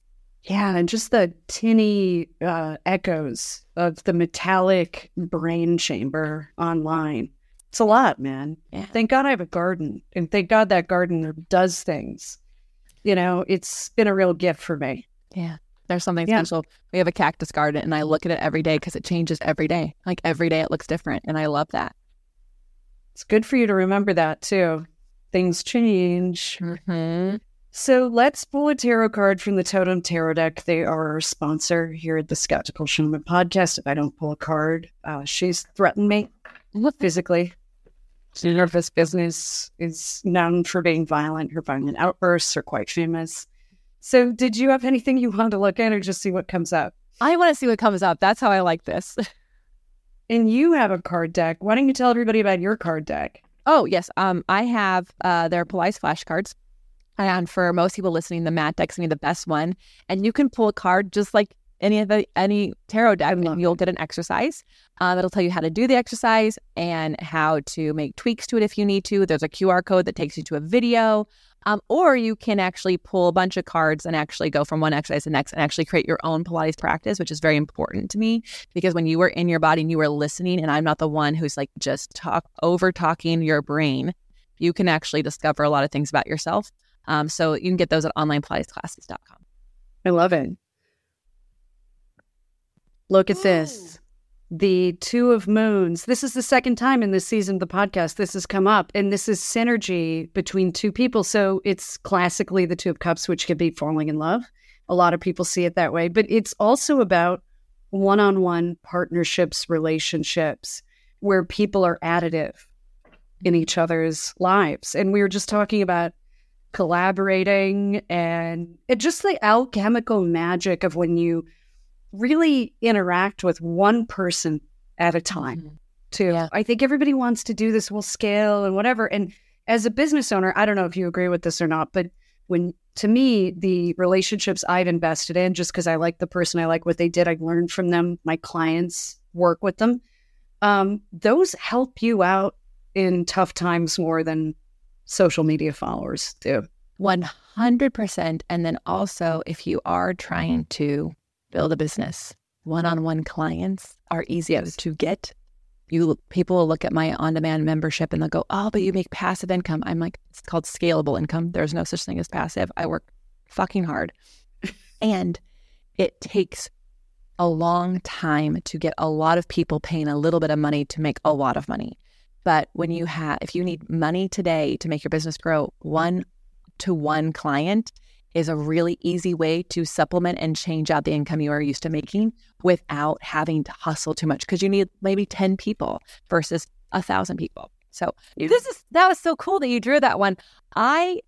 [SPEAKER 1] Yeah, and just the tinny uh, echoes of the metallic brain chamber online. It's a lot, man.
[SPEAKER 3] Yeah.
[SPEAKER 1] Thank God I have a garden, and thank God that garden does things. You know, it's been a real gift for me.
[SPEAKER 3] Yeah. There's something
[SPEAKER 1] Yeah.
[SPEAKER 3] special. We have a cactus garden and I look at it every day because it changes every day. Like every day it looks different. And I love that.
[SPEAKER 1] It's good for you to remember that too. Things change.
[SPEAKER 3] Mm-hmm.
[SPEAKER 1] So let's pull a tarot card from the Totem Tarot deck. They are our sponsor here at the Skeptical Shaman podcast. If I don't pull a card, uh, she's threatened me physically. Nervous business is known for being violent. Her violent outbursts are quite famous. So, did you have anything you wanted to look at, or just see what comes up?
[SPEAKER 3] I want to see what comes up. That's how I like this.
[SPEAKER 1] And you have a card deck. Why don't you tell everybody about your card deck?
[SPEAKER 3] Oh, yes. Um, I have uh their Pilates flashcards. And for most people listening, the mat deck's gonna be the best one. And you can pull a card just like any of the any tarot deck, and you'll get an exercise. Um, it'll tell you how to do the exercise and how to make tweaks to it if you need to. There's a QR code that takes you to a video. Um, or you can actually pull a bunch of cards and actually go from one exercise to the next and actually create your own Pilates practice, which is very important to me because when you were in your body and you were listening, and I'm not the one who's like just talk over talking your brain, you can actually discover a lot of things about yourself. Um, so you can get those at onlinepilatesclasses.com.
[SPEAKER 1] I love it. Look at this. The Two of Moons. This is the second time in this season of the podcast this has come up, and this is synergy between two people. So it's classically the Two of Cups, which could be falling in love. A lot of people see it that way, but it's also about one on one partnerships, relationships where people are additive in each other's lives. And we were just talking about collaborating and it just the alchemical magic of when you really interact with one person at a time too.
[SPEAKER 3] Yeah.
[SPEAKER 1] I think everybody wants to do this will scale and whatever. And as a business owner, I don't know if you agree with this or not, but when to me, the relationships I've invested in, just because I like the person, I like what they did, I learned from them, my clients work with them. Um, those help you out in tough times more than social media followers do.
[SPEAKER 3] 100%. And then also, if you are trying to build a business, one on one clients are easiest to get. You people will look at my on demand membership and they'll go, Oh, but you make passive income. I'm like, it's called scalable income. There's no such thing as passive. I work fucking hard. and it takes a long time to get a lot of people paying a little bit of money to make a lot of money. But when mm-hmm. you have, if you need money today to make your business grow, one to one client is a really easy way to supplement and change out the income you are used to making without having to hustle too much because you need maybe 10 people versus a thousand people. So this is that was so cool that you drew that one. I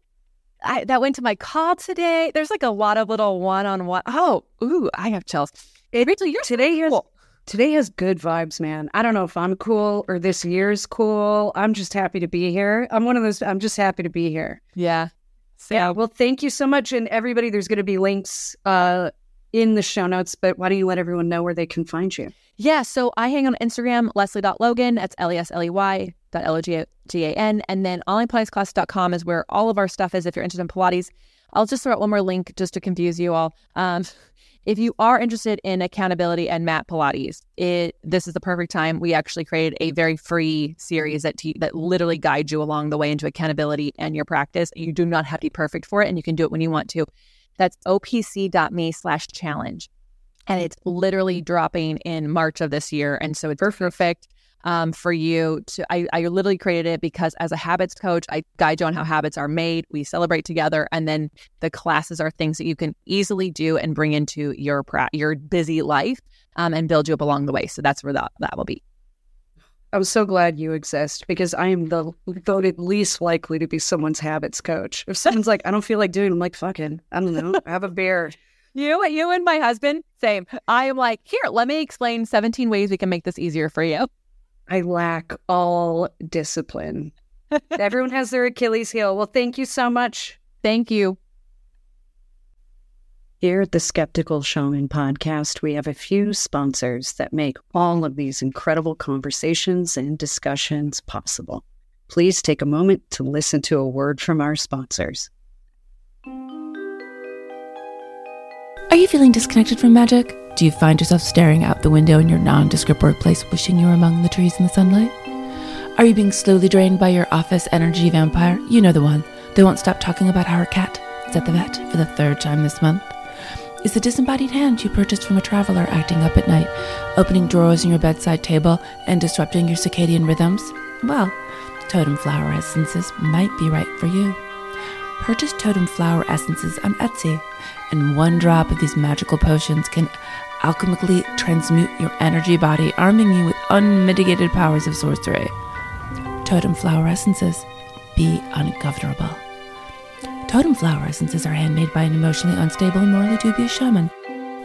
[SPEAKER 3] I that went to my call today. There's like a lot of little one on one. Oh, ooh, I have chills. Rachel, you're
[SPEAKER 1] Today has
[SPEAKER 3] cool.
[SPEAKER 1] Today has good vibes, man. I don't know if I'm cool or this year's cool. I'm just happy to be here. I'm one of those. I'm just happy to be here.
[SPEAKER 3] Yeah.
[SPEAKER 1] Yeah. Well, thank you so much, and everybody. There's going to be links uh, in the show notes, but why don't you let everyone know where they can find you?
[SPEAKER 3] Yeah, so I hang on Instagram, lesley.logan. That's L E S L E Y dot L O G A N. And then onlinepilatesclass.com is where all of our stuff is if you're interested in Pilates. I'll just throw out one more link just to confuse you all. Um, if you are interested in accountability and mat Pilates, it this is the perfect time. We actually created a very free series that te- that literally guides you along the way into accountability and your practice. You do not have to be perfect for it, and you can do it when you want to. That's opc.me slash challenge. And it's literally dropping in March of this year. And so it's perfect. Um, for you to. I, I literally created it because as a habits coach, I guide you on how habits are made. We celebrate together, and then the classes are things that you can easily do and bring into your pra- your busy life um, and build you up along the way. So that's where that that will be.
[SPEAKER 1] I'm so glad you exist because I am the voted least likely to be someone's habits coach. If someone's like, I don't feel like doing, I'm like, fucking, I don't know, have a beer.
[SPEAKER 3] You, you and my husband, same. I am like, here, let me explain 17 ways we can make this easier for you.
[SPEAKER 1] I lack all discipline. Everyone has their Achilles heel. Well, thank you so much.
[SPEAKER 3] Thank you.
[SPEAKER 1] Here at the Skeptical Shaman podcast, we have a few sponsors that make all of these incredible conversations and discussions possible. Please take a moment to listen to a word from our sponsors.
[SPEAKER 2] Are you feeling disconnected from magic? Do you find yourself staring out the window in your nondescript workplace, wishing you were among the trees in the sunlight? Are you being slowly drained by your office energy vampire? You know the one. They won't stop talking about how cat is at the vet for the third time this month. Is the disembodied hand you purchased from a traveler acting up at night, opening drawers in your bedside table and disrupting your circadian rhythms? Well, totem flower essences might be right for you. Purchase totem flower essences on Etsy, and one drop of these magical potions can alchemically transmute your energy body, arming you with unmitigated powers of sorcery. Totem flower essences. Be ungovernable. Totem flower essences are handmade by an emotionally unstable and morally dubious shaman,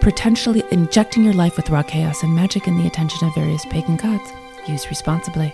[SPEAKER 2] potentially injecting your life with raw chaos and magic in the attention of various pagan gods. Use responsibly.